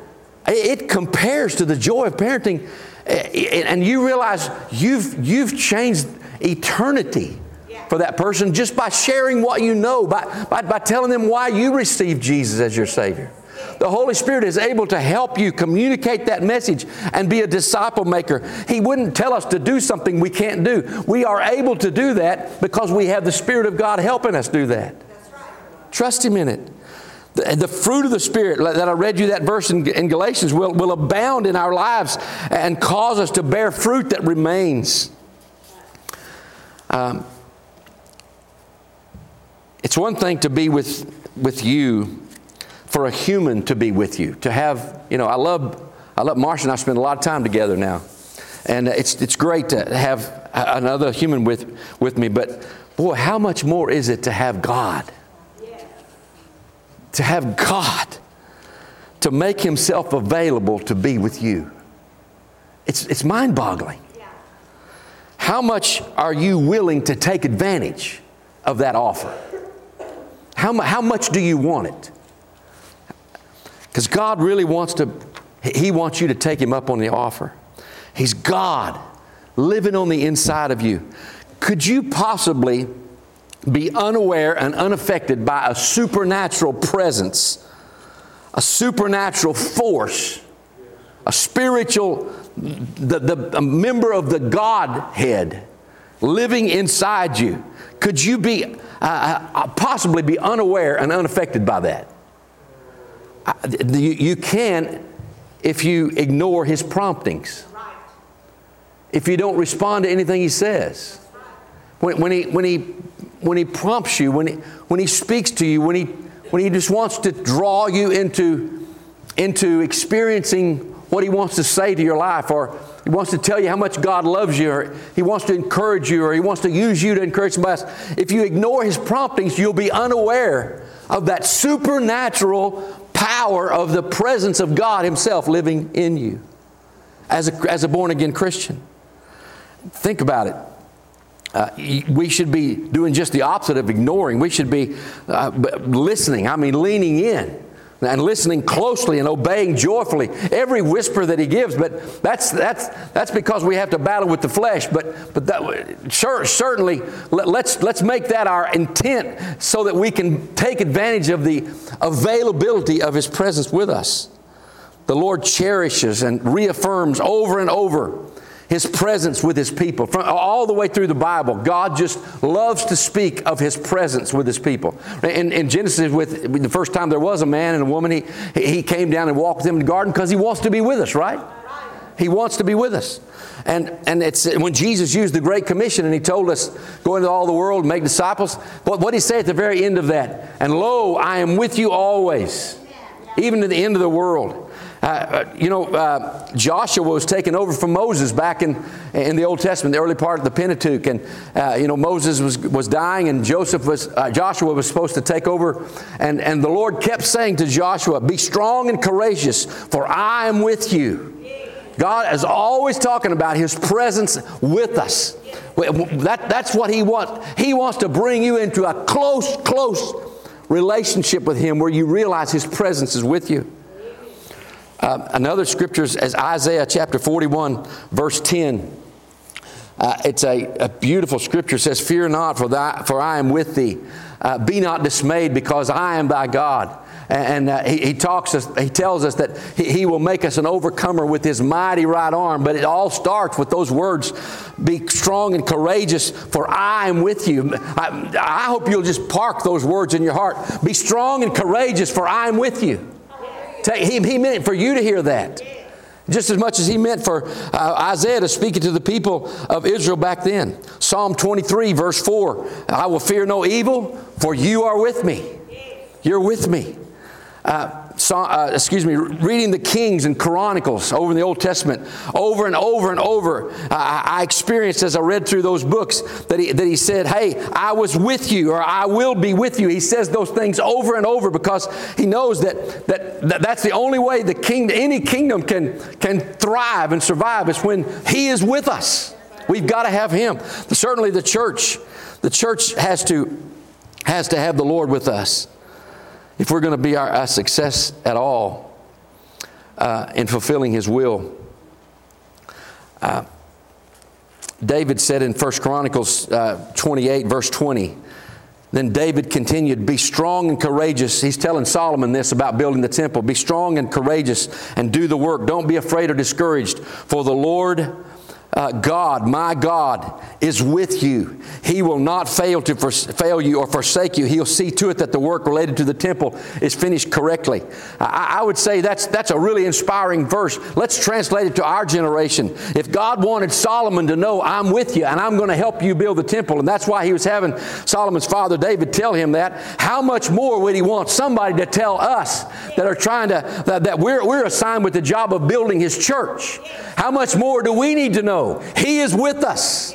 it compares to the joy of parenting. And you realize you've, you've changed eternity for that person just by sharing what you know, by, by, by telling them why you received Jesus as your Savior. The Holy Spirit is able to help you communicate that message and be a disciple maker. He wouldn't tell us to do something we can't do. We are able to do that because we have the Spirit of God helping us do that. Trust Him in it. The, the, fruit of the Spirit, that I read you that verse in, in Galatians, will, will abound in our lives and cause us to bear fruit that remains. Um, it's one thing to be with, with you, for a human to be with you, to have, you know, I love, I love Marcia and I spend a lot of time together now. and it's, it's great to have another human with, with me, but boy, how much more is it to have God? To have God to make Himself available to be with you. It's, it's mind boggling. How much are you willing to take advantage of that offer? How, how much do you want it? Because God really wants to, He wants you to take Him up on the offer. He's God living on the inside of you. Could you possibly be unaware and unaffected by a supernatural presence, a supernatural force, a spiritual, the, the, a member of the Godhead living inside you? Could you be uh, uh, possibly be unaware and unaffected by that? Uh, you, you can if you ignore his promptings if you don't respond to anything he says. When, when, he, when, he, when he prompts you, when he, when he speaks to you, when he, when he just wants to draw you into, into experiencing what he wants to say to your life, or he wants to tell you how much God loves you, or he wants to encourage you, or he wants to use you to encourage somebody else. If you ignore his promptings, you'll be unaware of that supernatural power of the presence of God himself living in you as a, as a born again Christian. Think about it. Uh, we should be doing just the opposite of ignoring. We should be uh, listening, I mean, leaning in and listening closely and obeying joyfully every whisper that he gives. But that's, that's, that's because we have to battle with the flesh. But, but that, sure, certainly, let, let's, let's make that our intent so that we can take advantage of the availability of his presence with us. The Lord cherishes and reaffirms over and over his presence with his people. From, all the way through the Bible, God just loves to speak of his presence with his people. In, in Genesis, with the first time there was a man and a woman, he, he came down and walked with them in the garden because he wants to be with us, right? He wants to be with us. And, and it's when Jesus used the Great Commission and he told us, go into all the world and make disciples. But what did he say at the very end of that? And lo, I am with you always, even to the end of the world. Uh, uh, you know, uh, Joshua was taken over from Moses back in, in the Old Testament, the early part of the Pentateuch. And, uh, you know, Moses was, was dying and Joseph was, uh, Joshua was supposed to take over. And, and the Lord kept saying to Joshua, Be strong and courageous, for I am with you. God is always talking about His presence with us. That, that's what He wants. He wants to bring you into a close, close relationship with Him where you realize His presence is with you. Uh, another scripture is Isaiah chapter 41, verse 10. Uh, it's a, a, beautiful scripture. It says, Fear not, for, thy, for I am with thee. Uh, be not dismayed, because I am thy God. And, uh, he, he, talks us, he tells us that he, he, will make us an overcomer with his mighty right arm. But it all starts with those words Be strong and courageous, for I am with you. I, I hope you'll just park those words in your heart. Be strong and courageous, for I am with you. He, he meant for you to hear that. Just as much as he meant for uh, Isaiah to speak it to the people of Israel back then. Psalm 23, verse 4 I will fear no evil, for you are with me. You're with me. Uh, saw, uh, excuse me, reading the Kings and Chronicles over in the Old Testament, over and over and over, uh, I experienced as I read through those books that he, that he said, Hey, I was with you, or I will be with you. He says those things over and over because he knows that, that, that that's the only way the king, any kingdom can, can thrive and survive is when he is with us. We've got to have him. Certainly the church, the church has to, has to have the Lord with us if we're going to be our, a success at all uh, in fulfilling His will. Uh, David said in 1 Chronicles uh, 28, verse 20, then David continued, Be strong and courageous. He's telling Solomon this about building the temple. Be strong and courageous and do the work. Don't be afraid or discouraged, for the Lord uh, God, my God, is with you. He will not fail to fail you or forsake you. He'll see to it that the work related to the temple is finished correctly. I, I would say that's that's a really inspiring verse. Let's translate it to our generation. If God wanted Solomon to know, "I'm with you and I'm going to help you build the temple," and that's why he was having Solomon's father David tell him that, how much more would he want somebody to tell us that are trying to that, that we're we're assigned with the job of building his church? How much more do we need to know? He is with us.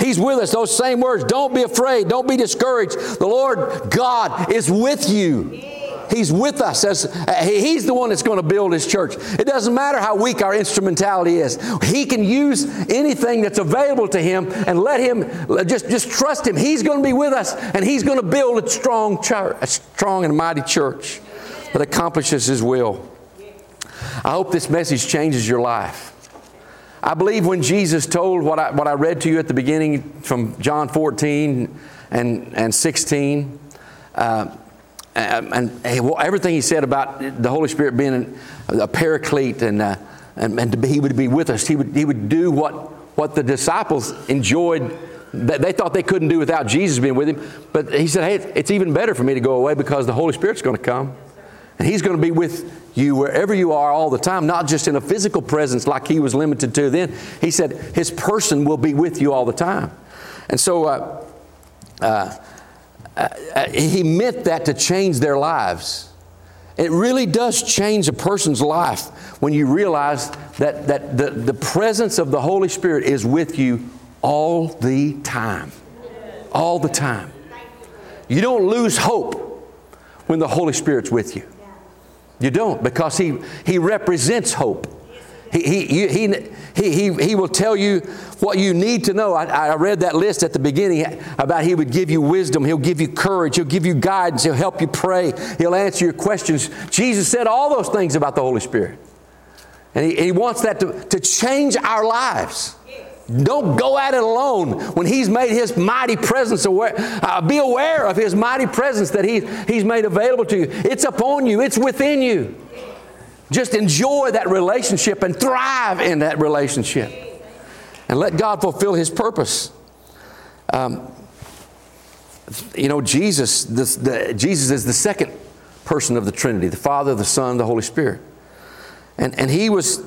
He's with us. Those same words. Don't be afraid. Don't be discouraged. The Lord God is with you. He's with us. As, uh, he's the one that's going to build His church. It doesn't matter how weak our instrumentality is. He can use anything that's available to Him and let Him, just, just trust Him. He's going to be with us and He's going to build a strong, church, a strong and mighty church that accomplishes His will. I hope this message changes your life. I believe when Jesus told what I, what I read to you at the beginning from John 14 and, and 16, uh, and, and, everything he said about the Holy Spirit being a paraclete and, uh, and, and be, he would be with us, he would, he would do what, what the disciples enjoyed. That they thought they couldn't do without Jesus being with him. But he said, hey, it's even better for me to go away because the Holy Spirit's going to come. And he's going to be with you wherever you are all the time, not just in a physical presence like he was limited to then. He said his person will be with you all the time. And so uh, uh, uh, he meant that to change their lives. It really does change a person's life when you realize that, that the, the presence of the Holy Spirit is with you all the time. All the time. You don't lose hope when the Holy Spirit's with you. You don't, because He, he represents hope. He, he, he, he, he, he will tell you what you need to know. I, I read that list at the beginning about He would give you wisdom, He'll give you courage, He'll give you guidance, He'll help you pray, He'll answer your questions. Jesus said all those things about the Holy Spirit. And He, he wants that to, to change our lives. Don't go at it alone when He's made His mighty presence aware. Uh, be aware of His mighty presence that he, He's made available to you. It's upon you, it's within you. Just enjoy that relationship and thrive in that relationship. And let God fulfill His purpose. Um, you know, Jesus, this, the, Jesus is the second person of the Trinity the Father, the Son, the Holy Spirit. And, and He was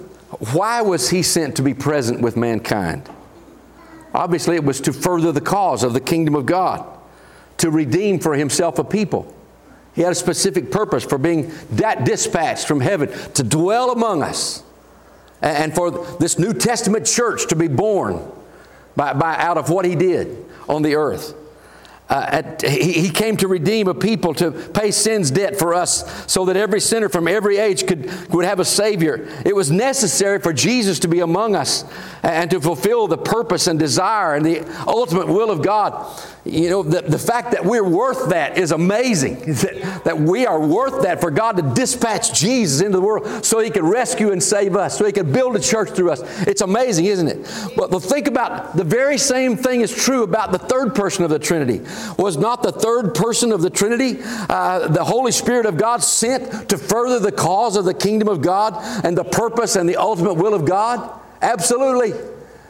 why was he sent to be present with mankind? Obviously, it was to further the cause of the kingdom of God, to redeem for himself a people. He had a specific purpose for being that dispatched from heaven to dwell among us and for this New Testament church to be born by, by out of what he did on the earth. Uh, at, he, he, came to redeem a people to pay sin's debt for us so that every sinner from every age could, would have a Savior. It was necessary for Jesus to be among us and to fulfill the purpose and desire and the ultimate will of God. You know, the, the fact that we're worth that is amazing. That, that we are worth that for God to dispatch Jesus into the world so He could rescue and save us, so He could build a church through us. It's amazing, isn't it? But, but think about the very same thing is true about the third person of the Trinity. Was not the third person of the Trinity uh, the Holy Spirit of God sent to further the cause of the kingdom of God and the purpose and the ultimate will of God? Absolutely.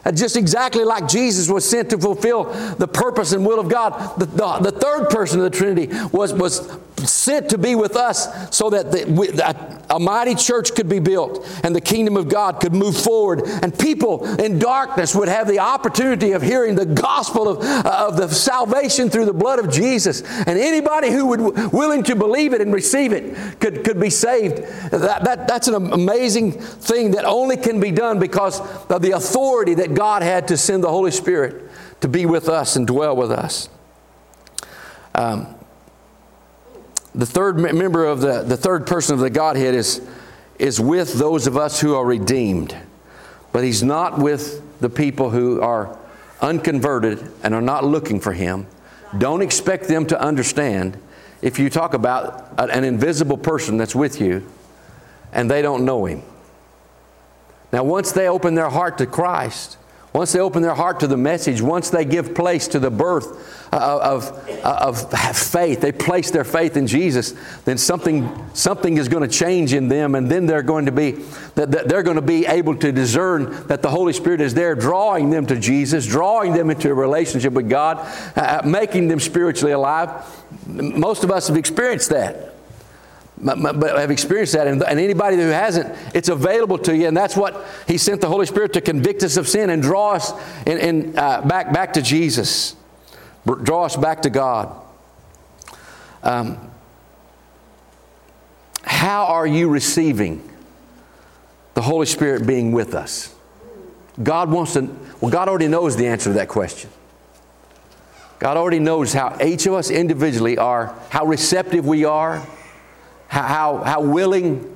Uh, just exactly like Jesus was sent to fulfill the purpose and will of God. The, the, the third person of the Trinity was, was sent to be with us so that the, a, a, mighty church could be built and the kingdom of God could move forward and people in darkness would have the opportunity of hearing the gospel of, of the salvation through the blood of Jesus and anybody who would willing to believe it and receive it could, could be saved. That, that, that's an amazing thing that only can be done because of the authority that God had to send the Holy Spirit to be with us and dwell with us. Um, the third member of the, the third person of the Godhead is, is with those of us who are redeemed. But he's not with the people who are unconverted and are not looking for him. Don't expect them to understand if you talk about an invisible person that's with you and they don't know him. Now, once they open their heart to Christ, once they open their heart to the message, once they give place to the birth uh, of, uh, of, of faith, they place their faith in Jesus, then something, something is going to change in them, and then they're going to be they're going to be able to discern that the Holy Spirit is there, drawing them to Jesus, drawing them into a relationship with God, uh, making them spiritually alive. Most of us have experienced that but have experienced that. And, anybody who hasn't, it's available to you. And that's what He sent the Holy Spirit to convict us of sin and draw us in, in uh, back, back to Jesus, draw us back to God. Um, how are you receiving the Holy Spirit being with us? God wants to, well, God already knows the answer to that question. God already knows how each of us individually are, how receptive we are, how, how, willing,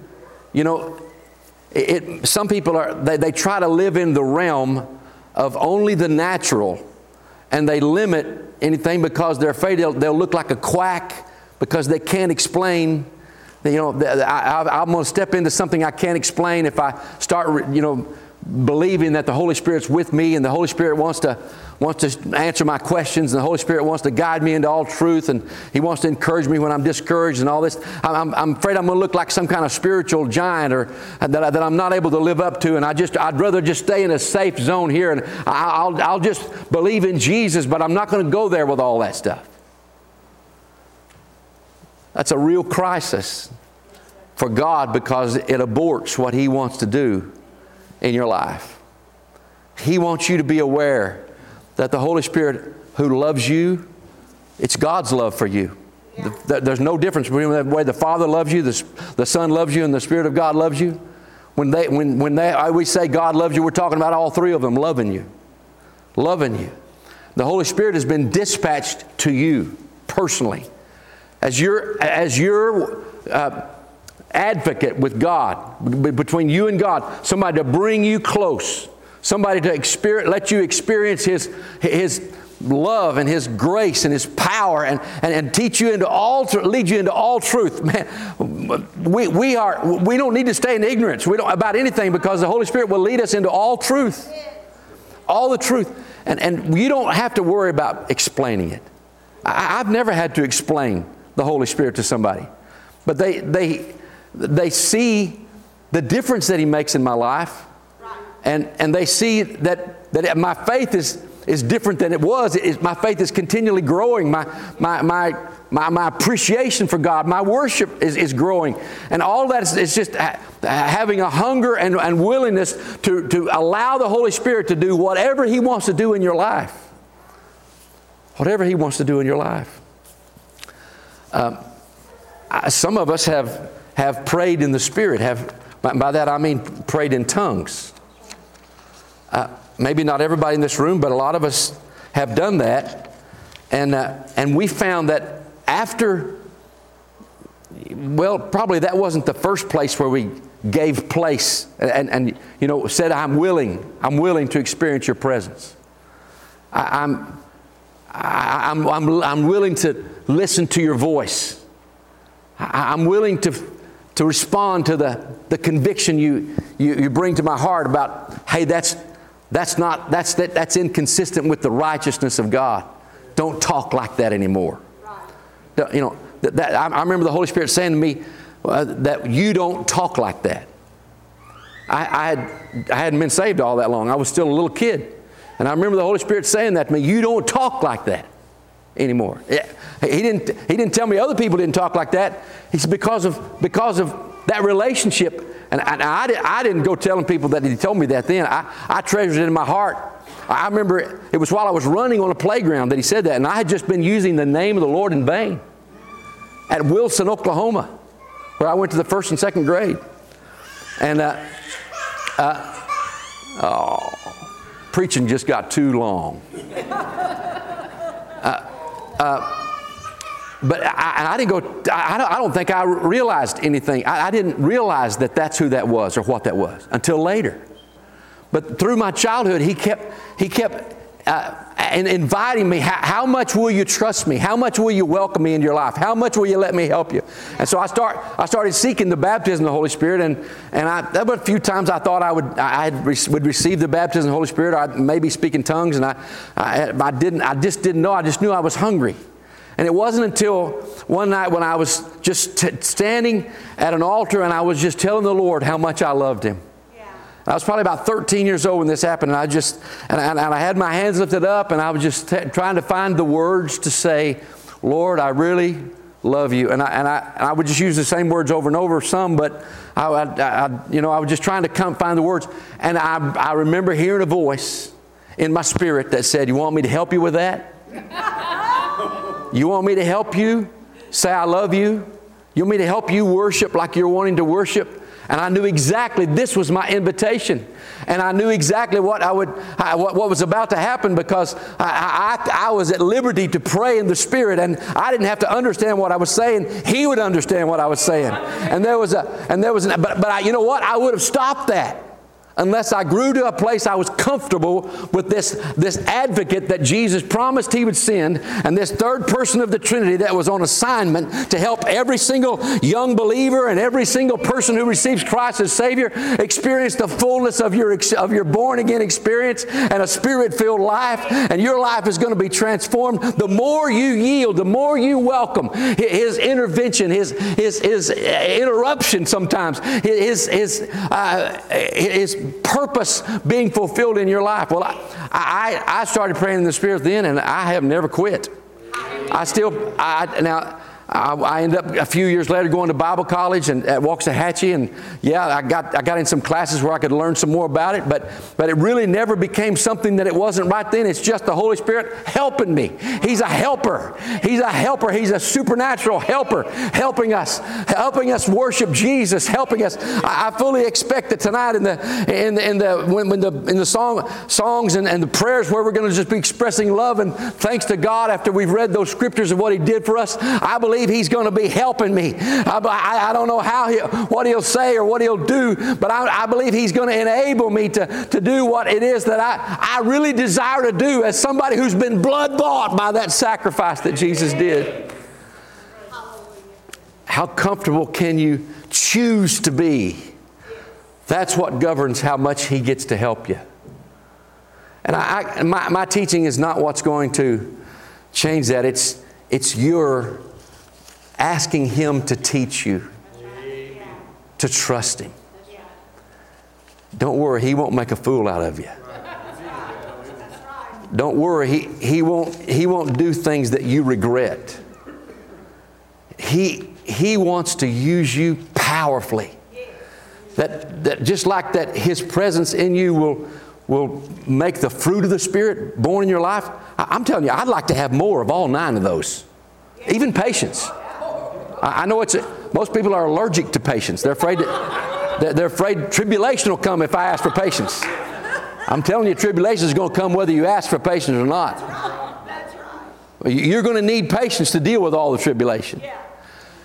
you know, it, some people are, they, they try to live in the realm of only the natural and they limit anything because they're afraid they'll, they'll look like a quack because they can't explain. You know, I, am going to step into something I can't explain if I start, you know, believing that the Holy Spirit's with me and the Holy Spirit wants to wants to answer my questions and the Holy Spirit wants to guide me into all truth and He wants to encourage me when I'm discouraged and all this. I'm, I'm afraid I'm going to look like some kind of spiritual giant or that, that I'm not able to live up to and I just I'd rather just stay in a safe zone here and I'll, I'll just believe in Jesus but I'm not going to go there with all that stuff. That's a real crisis for God because it aborts what He wants to do in your life. He wants you to be aware that the Holy Spirit who loves you, it's God's love for you. Yeah. There's no difference between the way the Father loves you, the, the Son loves you, and the Spirit of God loves you. When, they, when, when they, we say God loves you, we're talking about all three of them loving you. Loving you. The Holy Spirit has been dispatched to you personally as your, as your uh, advocate with God, between you and God, somebody to bring you close somebody to experience, let you experience His, His love and His grace and His power and, and, and teach you into all, lead you into all truth. Man, we, we, are, we don't need to stay in ignorance we don't, about anything because the Holy Spirit will lead us into all truth. All the truth. And, and you don't have to worry about explaining it. I, I've never had to explain the Holy Spirit to somebody. But they, they, they see the difference that He makes in my life and, and they see that, that my faith is, is different than it was. My faith is continually growing. My, my, my, my, my appreciation for God, my worship is, is growing. And all that is, is just ha- having a hunger and, and willingness to, to allow the Holy Spirit to do whatever He wants to do in your life. Whatever He wants to do in your life. Um, I, some of us have, have prayed in the Spirit. Have, by, that I mean prayed in tongues. Uh, maybe not everybody in this room, but a lot of us have done that. And, uh, and we found that after, well, probably that wasn't the first place where we gave place and, and you know, said, I'm willing, I'm willing to experience your presence. I, I'm, I, am i I'm, I'm willing to listen to your voice. I, I'm willing to, to respond to the, the conviction you, you, you bring to my heart about, hey, that's, that's not, that's, that, that's inconsistent with the righteousness of God. Don't talk like that anymore. Right. You know, that, that, I, remember the Holy Spirit saying to me uh, that you don't talk like that. I, I, had, I hadn't been saved all that long. I was still a little kid. And I remember the Holy Spirit saying that to me, you don't talk like that anymore. He didn't, he didn't tell me other people didn't talk like that. He said, because of, because of that relationship, and, and I, I, didn't go telling people that he told me that then. I, I treasured it in my heart. I remember it, it was while I was running on a playground that he said that, and I had just been using the name of the Lord in vain at Wilson, Oklahoma, where I went to the first and second grade. And, uh, uh, oh, preaching just got too long. Uh, uh but I, I didn't go, I, I, don't think I realized anything. I, I didn't realize that that's who that was or what that was until later. But through my childhood, he kept, he kept uh, and inviting me, how, how, much will you trust me? How much will you welcome me in your life? How much will you let me help you? And so I start, I started seeking the baptism of the Holy Spirit, and and I there were a few times I thought I would I would receive the baptism of the Holy Spirit. I maybe speak in tongues, and I, I I didn't I just didn't know. I just knew I was hungry. And it wasn't until one night when I was just t- standing at an altar and I was just telling the Lord how much I loved Him. I was probably about 13 years old when this happened, and I just and I, and I had my hands lifted up, and I was just t- trying to find the words to say, "Lord, I really love you." And I and I, and I would just use the same words over and over, some, but I, I, I you know I was just trying to come find the words, and I I remember hearing a voice in my spirit that said, "You want me to help you with that?" You want me to help you say I love you? You want me to help you worship like you're wanting to worship? And I knew exactly this was my invitation. And I knew exactly what I would, what, what was about to happen because I, I, I was at liberty to pray in the Spirit, and I didn't have to understand what I was saying. He would understand what I was saying. And there was a, and there was, an, but, but I, you know what? I would have stopped that unless I grew to a place I was comfortable with this, this advocate that Jesus promised he would send, and this third person of the Trinity that was on assignment to help every single young believer and every single person who receives Christ as Savior experience the fullness of your, of your born again experience and a spirit filled life, and your life is going to be transformed. The more you yield, the more you welcome His intervention, His, his, his interruption sometimes, His, his, uh, his purpose being fulfilled in your life. Well, I, I, I started praying in the Spirit then, and I have never quit. I still, I, now, I, I ended up a few years later going to Bible college and at Waxahachie, and yeah, I got I got in some classes where I could learn some more about it, but but it really never became something that it wasn't right then. It's just the Holy Spirit helping me. He's a helper. He's a helper. He's a supernatural helper, helping us, helping us worship Jesus, helping us. I, I fully expect that tonight in the in the, in the when, when the in the song songs and, and the prayers where we're going to just be expressing love and thanks to God after we've read those scriptures of what He did for us. I believe believe He's going to be helping me. I, I, I don't know how he, what He'll say or what He'll do, but I, I believe He's going to enable me to, to do what it is that I, I really desire to do as somebody who's been blood bought by that sacrifice that Jesus did. How comfortable can you choose to be? That's what governs how much He gets to help you. And I, I, my, my teaching is not what's going to change that. It's, it's your asking Him to teach you, to trust Him. Don't worry, He won't make a fool out of you. Don't worry, he, he, won't, he won't do things that you regret. He, he wants to use you powerfully. That, that just like that, His presence in you will, will make the fruit of the Spirit born in your life. I, I'm telling you, I'd like to have more of all nine of those, even patience. I know it's, most people are allergic to patience. They're afraid, that, they're afraid tribulation will come if I ask for patience. I'm telling you, tribulation is going to come whether you ask for patience or not. You're going to need patience to deal with all the tribulation.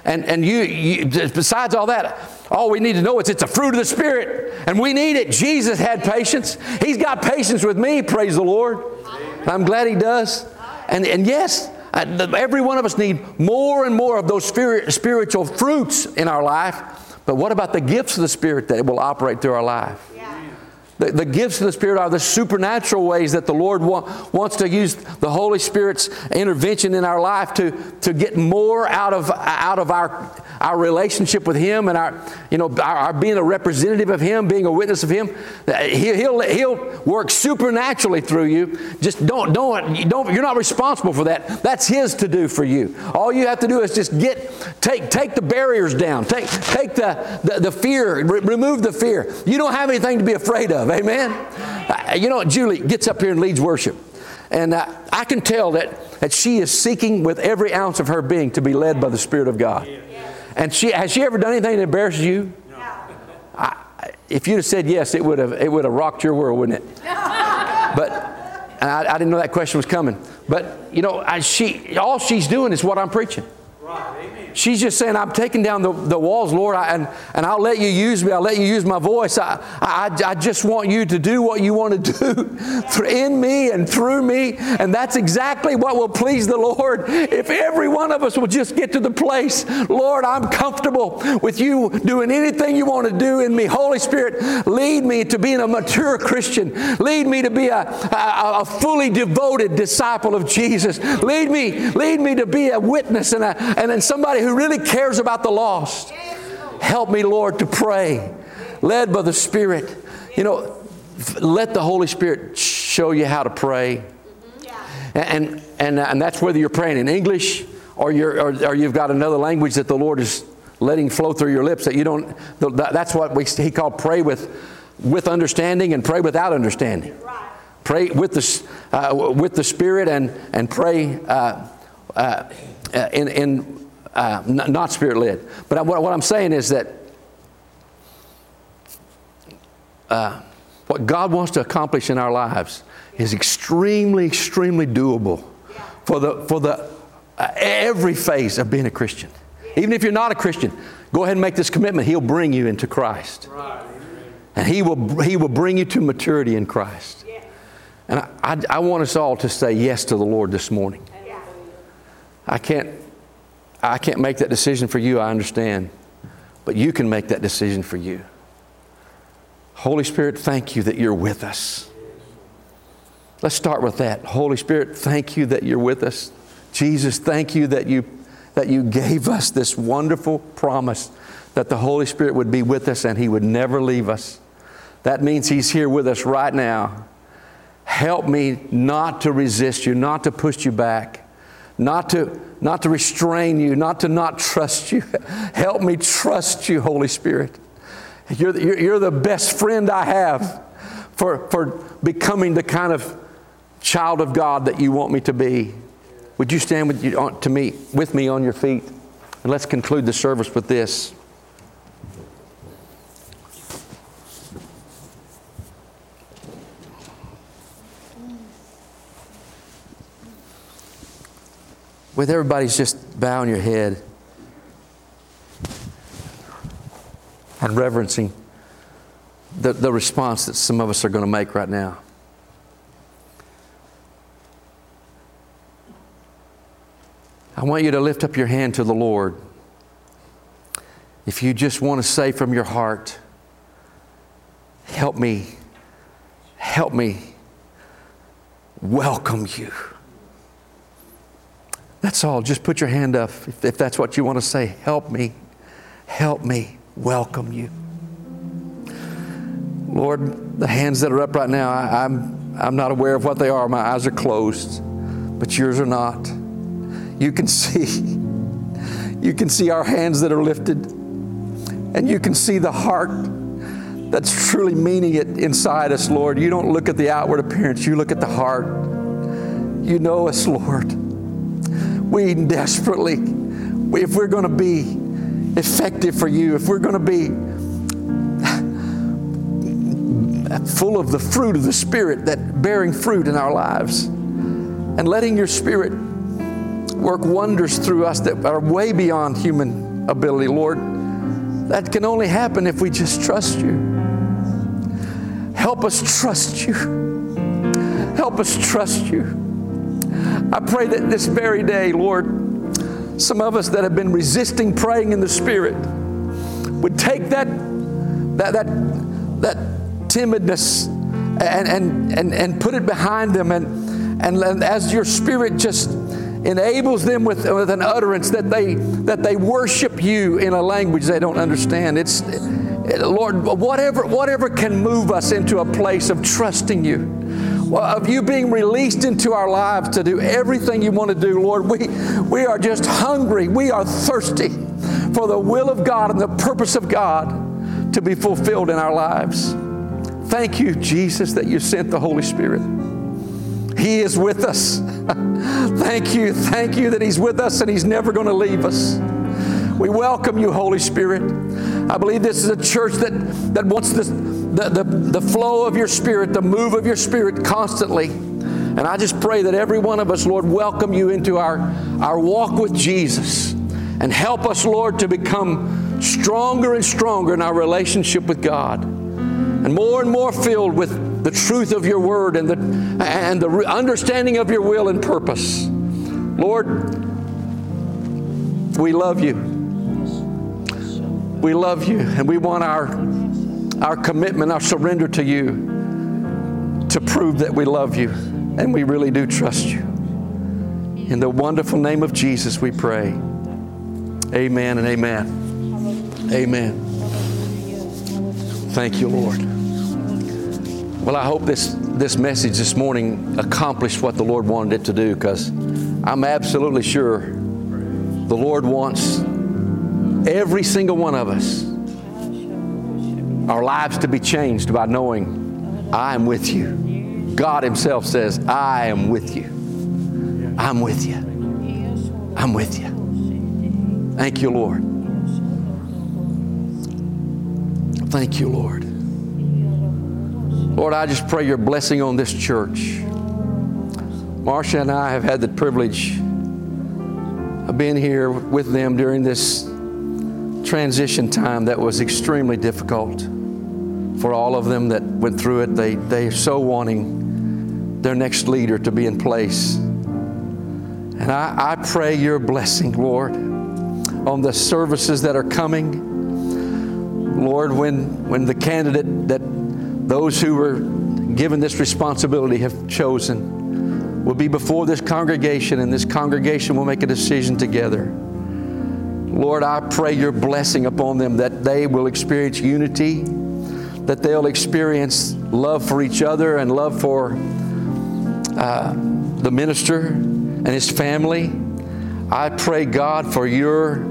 And, and you, you, besides all that, all we need to know is it's a fruit of the Spirit, and we need it. Jesus had patience. He's got patience with me, praise the Lord. I'm glad He does. And, and yes, Uh, every one of us need more and more of those spirit, spiritual fruits in our life. But what about the gifts of the Spirit that will operate through our life? The, the, gifts of the Spirit are the supernatural ways that the Lord wa- wants to use the Holy Spirit's intervention in our life to, to get more out of, out of our, our relationship with Him and our, you know, our, our being a representative of Him, being a witness of Him. He, he'll, he'll work supernaturally through you. Just don't, don't, don't, you're not responsible for that. That's His to do for you. All you have to do is just get, take, take the barriers down, take, take the, the, the fear, re- remove the fear. You don't have anything to be afraid of. Amen. Uh, you know, Julie gets up here and leads worship. And uh, I can tell that, that she is seeking with every ounce of her being to be led by the Spirit of God. And she, has she ever done anything that embarrasses you? No. I, if you'd have said yes, it would have, it would have rocked your world, wouldn't it? but I, I, didn't know that question was coming. But, you know, I, she, all she's doing is what I'm preaching. Right. Amen. She's just saying, I'm taking down the, the walls, Lord, I, and, and I'll let you use me. I'll let you use my voice. I, I, I just want you to do what you want to do in me and through me. And that's exactly what will please the Lord. If every one of us will just get to the place, Lord, I'm comfortable with you doing anything you want to do in me. Holy Spirit, lead me to being a mature Christian. Lead me to be a, a, a fully devoted disciple of Jesus. Lead me, lead me to be a witness and, a, and then somebody who really cares about the lost. Help me, Lord, to pray, led by the Spirit. You know, let the Holy Spirit show you how to pray. And, and, and that's whether you're praying in English or, you're, or, or you've got another language that the Lord is letting flow through your lips that you don't, that's what we, he called pray with, with understanding and pray without understanding. Pray with the, uh, with the Spirit and, and pray uh, uh, in, in uh, not spirit led. But what, what I'm saying is that uh, what God wants to accomplish in our lives is extremely, extremely doable for the, for the uh, every phase of being a Christian. Even if you're not a Christian, go ahead and make this commitment. He'll bring you into Christ. And he will, he will bring you to maturity in Christ. And I, I, I want us all to say yes to the Lord this morning. I can't, I can't make that decision for you, I understand. But you can make that decision for you. Holy Spirit, thank you that you're with us. Let's start with that. Holy Spirit, thank you that you're with us. Jesus, thank you that you, that you gave us this wonderful promise that the Holy Spirit would be with us and He would never leave us. That means He's here with us right now. Help me not to resist you, not to push you back, not to, not to restrain you, not to not trust you. Help me trust you, Holy Spirit. You're the, you're, you're the best friend I have for, for becoming the kind of child of God that you want me to be. Would you stand with, you, on, to me, with me on your feet? And let's conclude the service with this. With everybody's just bowing your head and reverencing the, the response that some of us are going to make right now. I want you to lift up your hand to the Lord. If you just want to say from your heart, Help me, help me welcome you. That's all. Just put your hand up if, if that's what you want to say. Help me, help me welcome you. Lord, the hands that are up right now, I, I'm, I'm not aware of what they are. My eyes are closed, but yours are not. You can see. You can see our hands that are lifted, and you can see the heart that's truly meaning it inside us, Lord. You don't look at the outward appearance, you look at the heart. You know us, Lord. We desperately, if we're going to be effective for you, if we're going to be full of the fruit of the Spirit, that bearing fruit in our lives, and letting your Spirit work wonders through us that are way beyond human ability, Lord. That can only happen if we just trust you. Help us trust you. Help us trust you. I pray that this very day, Lord, some of us that have been resisting praying in the Spirit would take that, that, that, that timidness and, and, and, and put it behind them and, and, and as your Spirit just enables them with, with an utterance that they, that they worship you in a language they don't understand. It's, Lord, whatever, whatever can move us into a place of trusting you, of you being released into our lives to do everything you want to do, Lord, we, we are just hungry. We are thirsty for the will of God and the purpose of God to be fulfilled in our lives. Thank you, Jesus, that you sent the Holy Spirit. He is with us. thank you, thank you that He's with us and He's never going to leave us. We welcome you, Holy Spirit. I believe this is a church that, that wants this, the, the, the flow of your Spirit, the move of your Spirit constantly. And I just pray that every one of us, Lord, welcome you into our, our walk with Jesus. And help us, Lord, to become stronger and stronger in our relationship with God. And more and more filled with the truth of your word and the, and the understanding of your will and purpose. Lord, we love you. We love you and we want our, our commitment, our surrender to you to prove that we love you and we really do trust you. In the wonderful name of Jesus, we pray. Amen and amen. Amen. Thank you, Lord. Well, I hope this, this message this morning accomplished what the Lord wanted it to do because I'm absolutely sure the Lord wants every single one of us, our lives to be changed by knowing I am with you. God Himself says, I am with you. I'm with you. I'm with you. Thank you, Lord. Thank you, Lord. Lord, I just pray your blessing on this church. Marcia and I have had the privilege of being here with them during this transition time that was extremely difficult for all of them that went through it. They, they are so wanting their next leader to be in place. And I, I pray your blessing, Lord, on the services that are coming. Lord, when, when the candidate that those who were given this responsibility have chosen will be before this congregation, and this congregation will make a decision together. Lord, I pray your blessing upon them that they will experience unity, that they'll experience love for each other and love for uh, the minister and his family. I pray, God, for your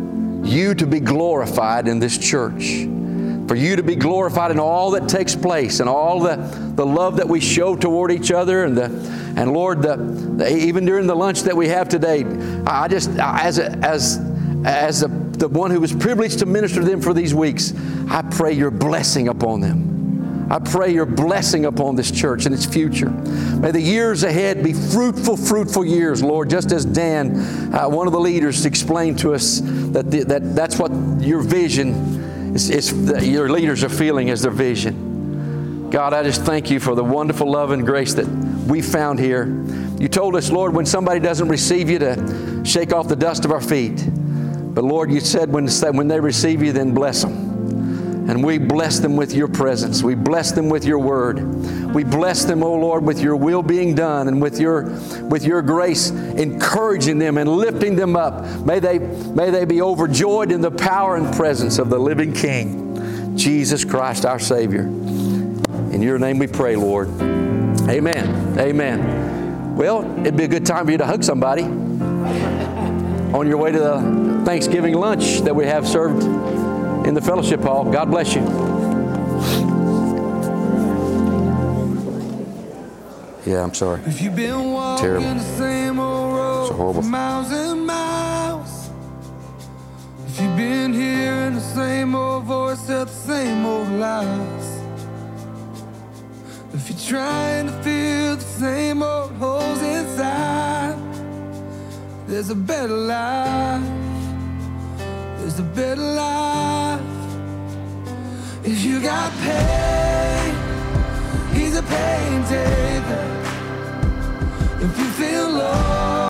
you to be glorified in this church for you to be glorified in all that takes place and all the, the love that we show toward each other and the and Lord the, the even during the lunch that we have today I just as a, as as a, the one who was privileged to minister to them for these weeks I pray your blessing upon them I pray your blessing upon this church and its future. May the years ahead be fruitful, fruitful years, Lord, just as Dan, uh, one of the leaders, explained to us that, the, that that's what your vision is. it's your leaders are feeling as their vision. God, I just thank you for the wonderful love and grace that we found here. You told us, Lord, when somebody doesn't receive you to shake off the dust of our feet. But Lord, you said when, when they receive you, then bless them. And we bless them with your presence. We bless them with your word. We bless them, O oh Lord, with your will being done and with your, with your grace encouraging them and lifting them up. May they, may they be overjoyed in the power and presence of the living King, Jesus Christ our Savior. In your name we pray, Lord. Amen. Amen. Well, it'd be a good time for you to hug somebody on your way to the Thanksgiving lunch that we have served in the fellowship hall. God bless you. Yeah, I'm sorry. If you've been walking Terrible. the same old road It's horrible. for miles and miles, if you've been hearing the same old voice tell the same old lies, if you're trying to fill the same old holes inside, there's a better life. There's a better life. If you got pain, he's a pain taker. If you feel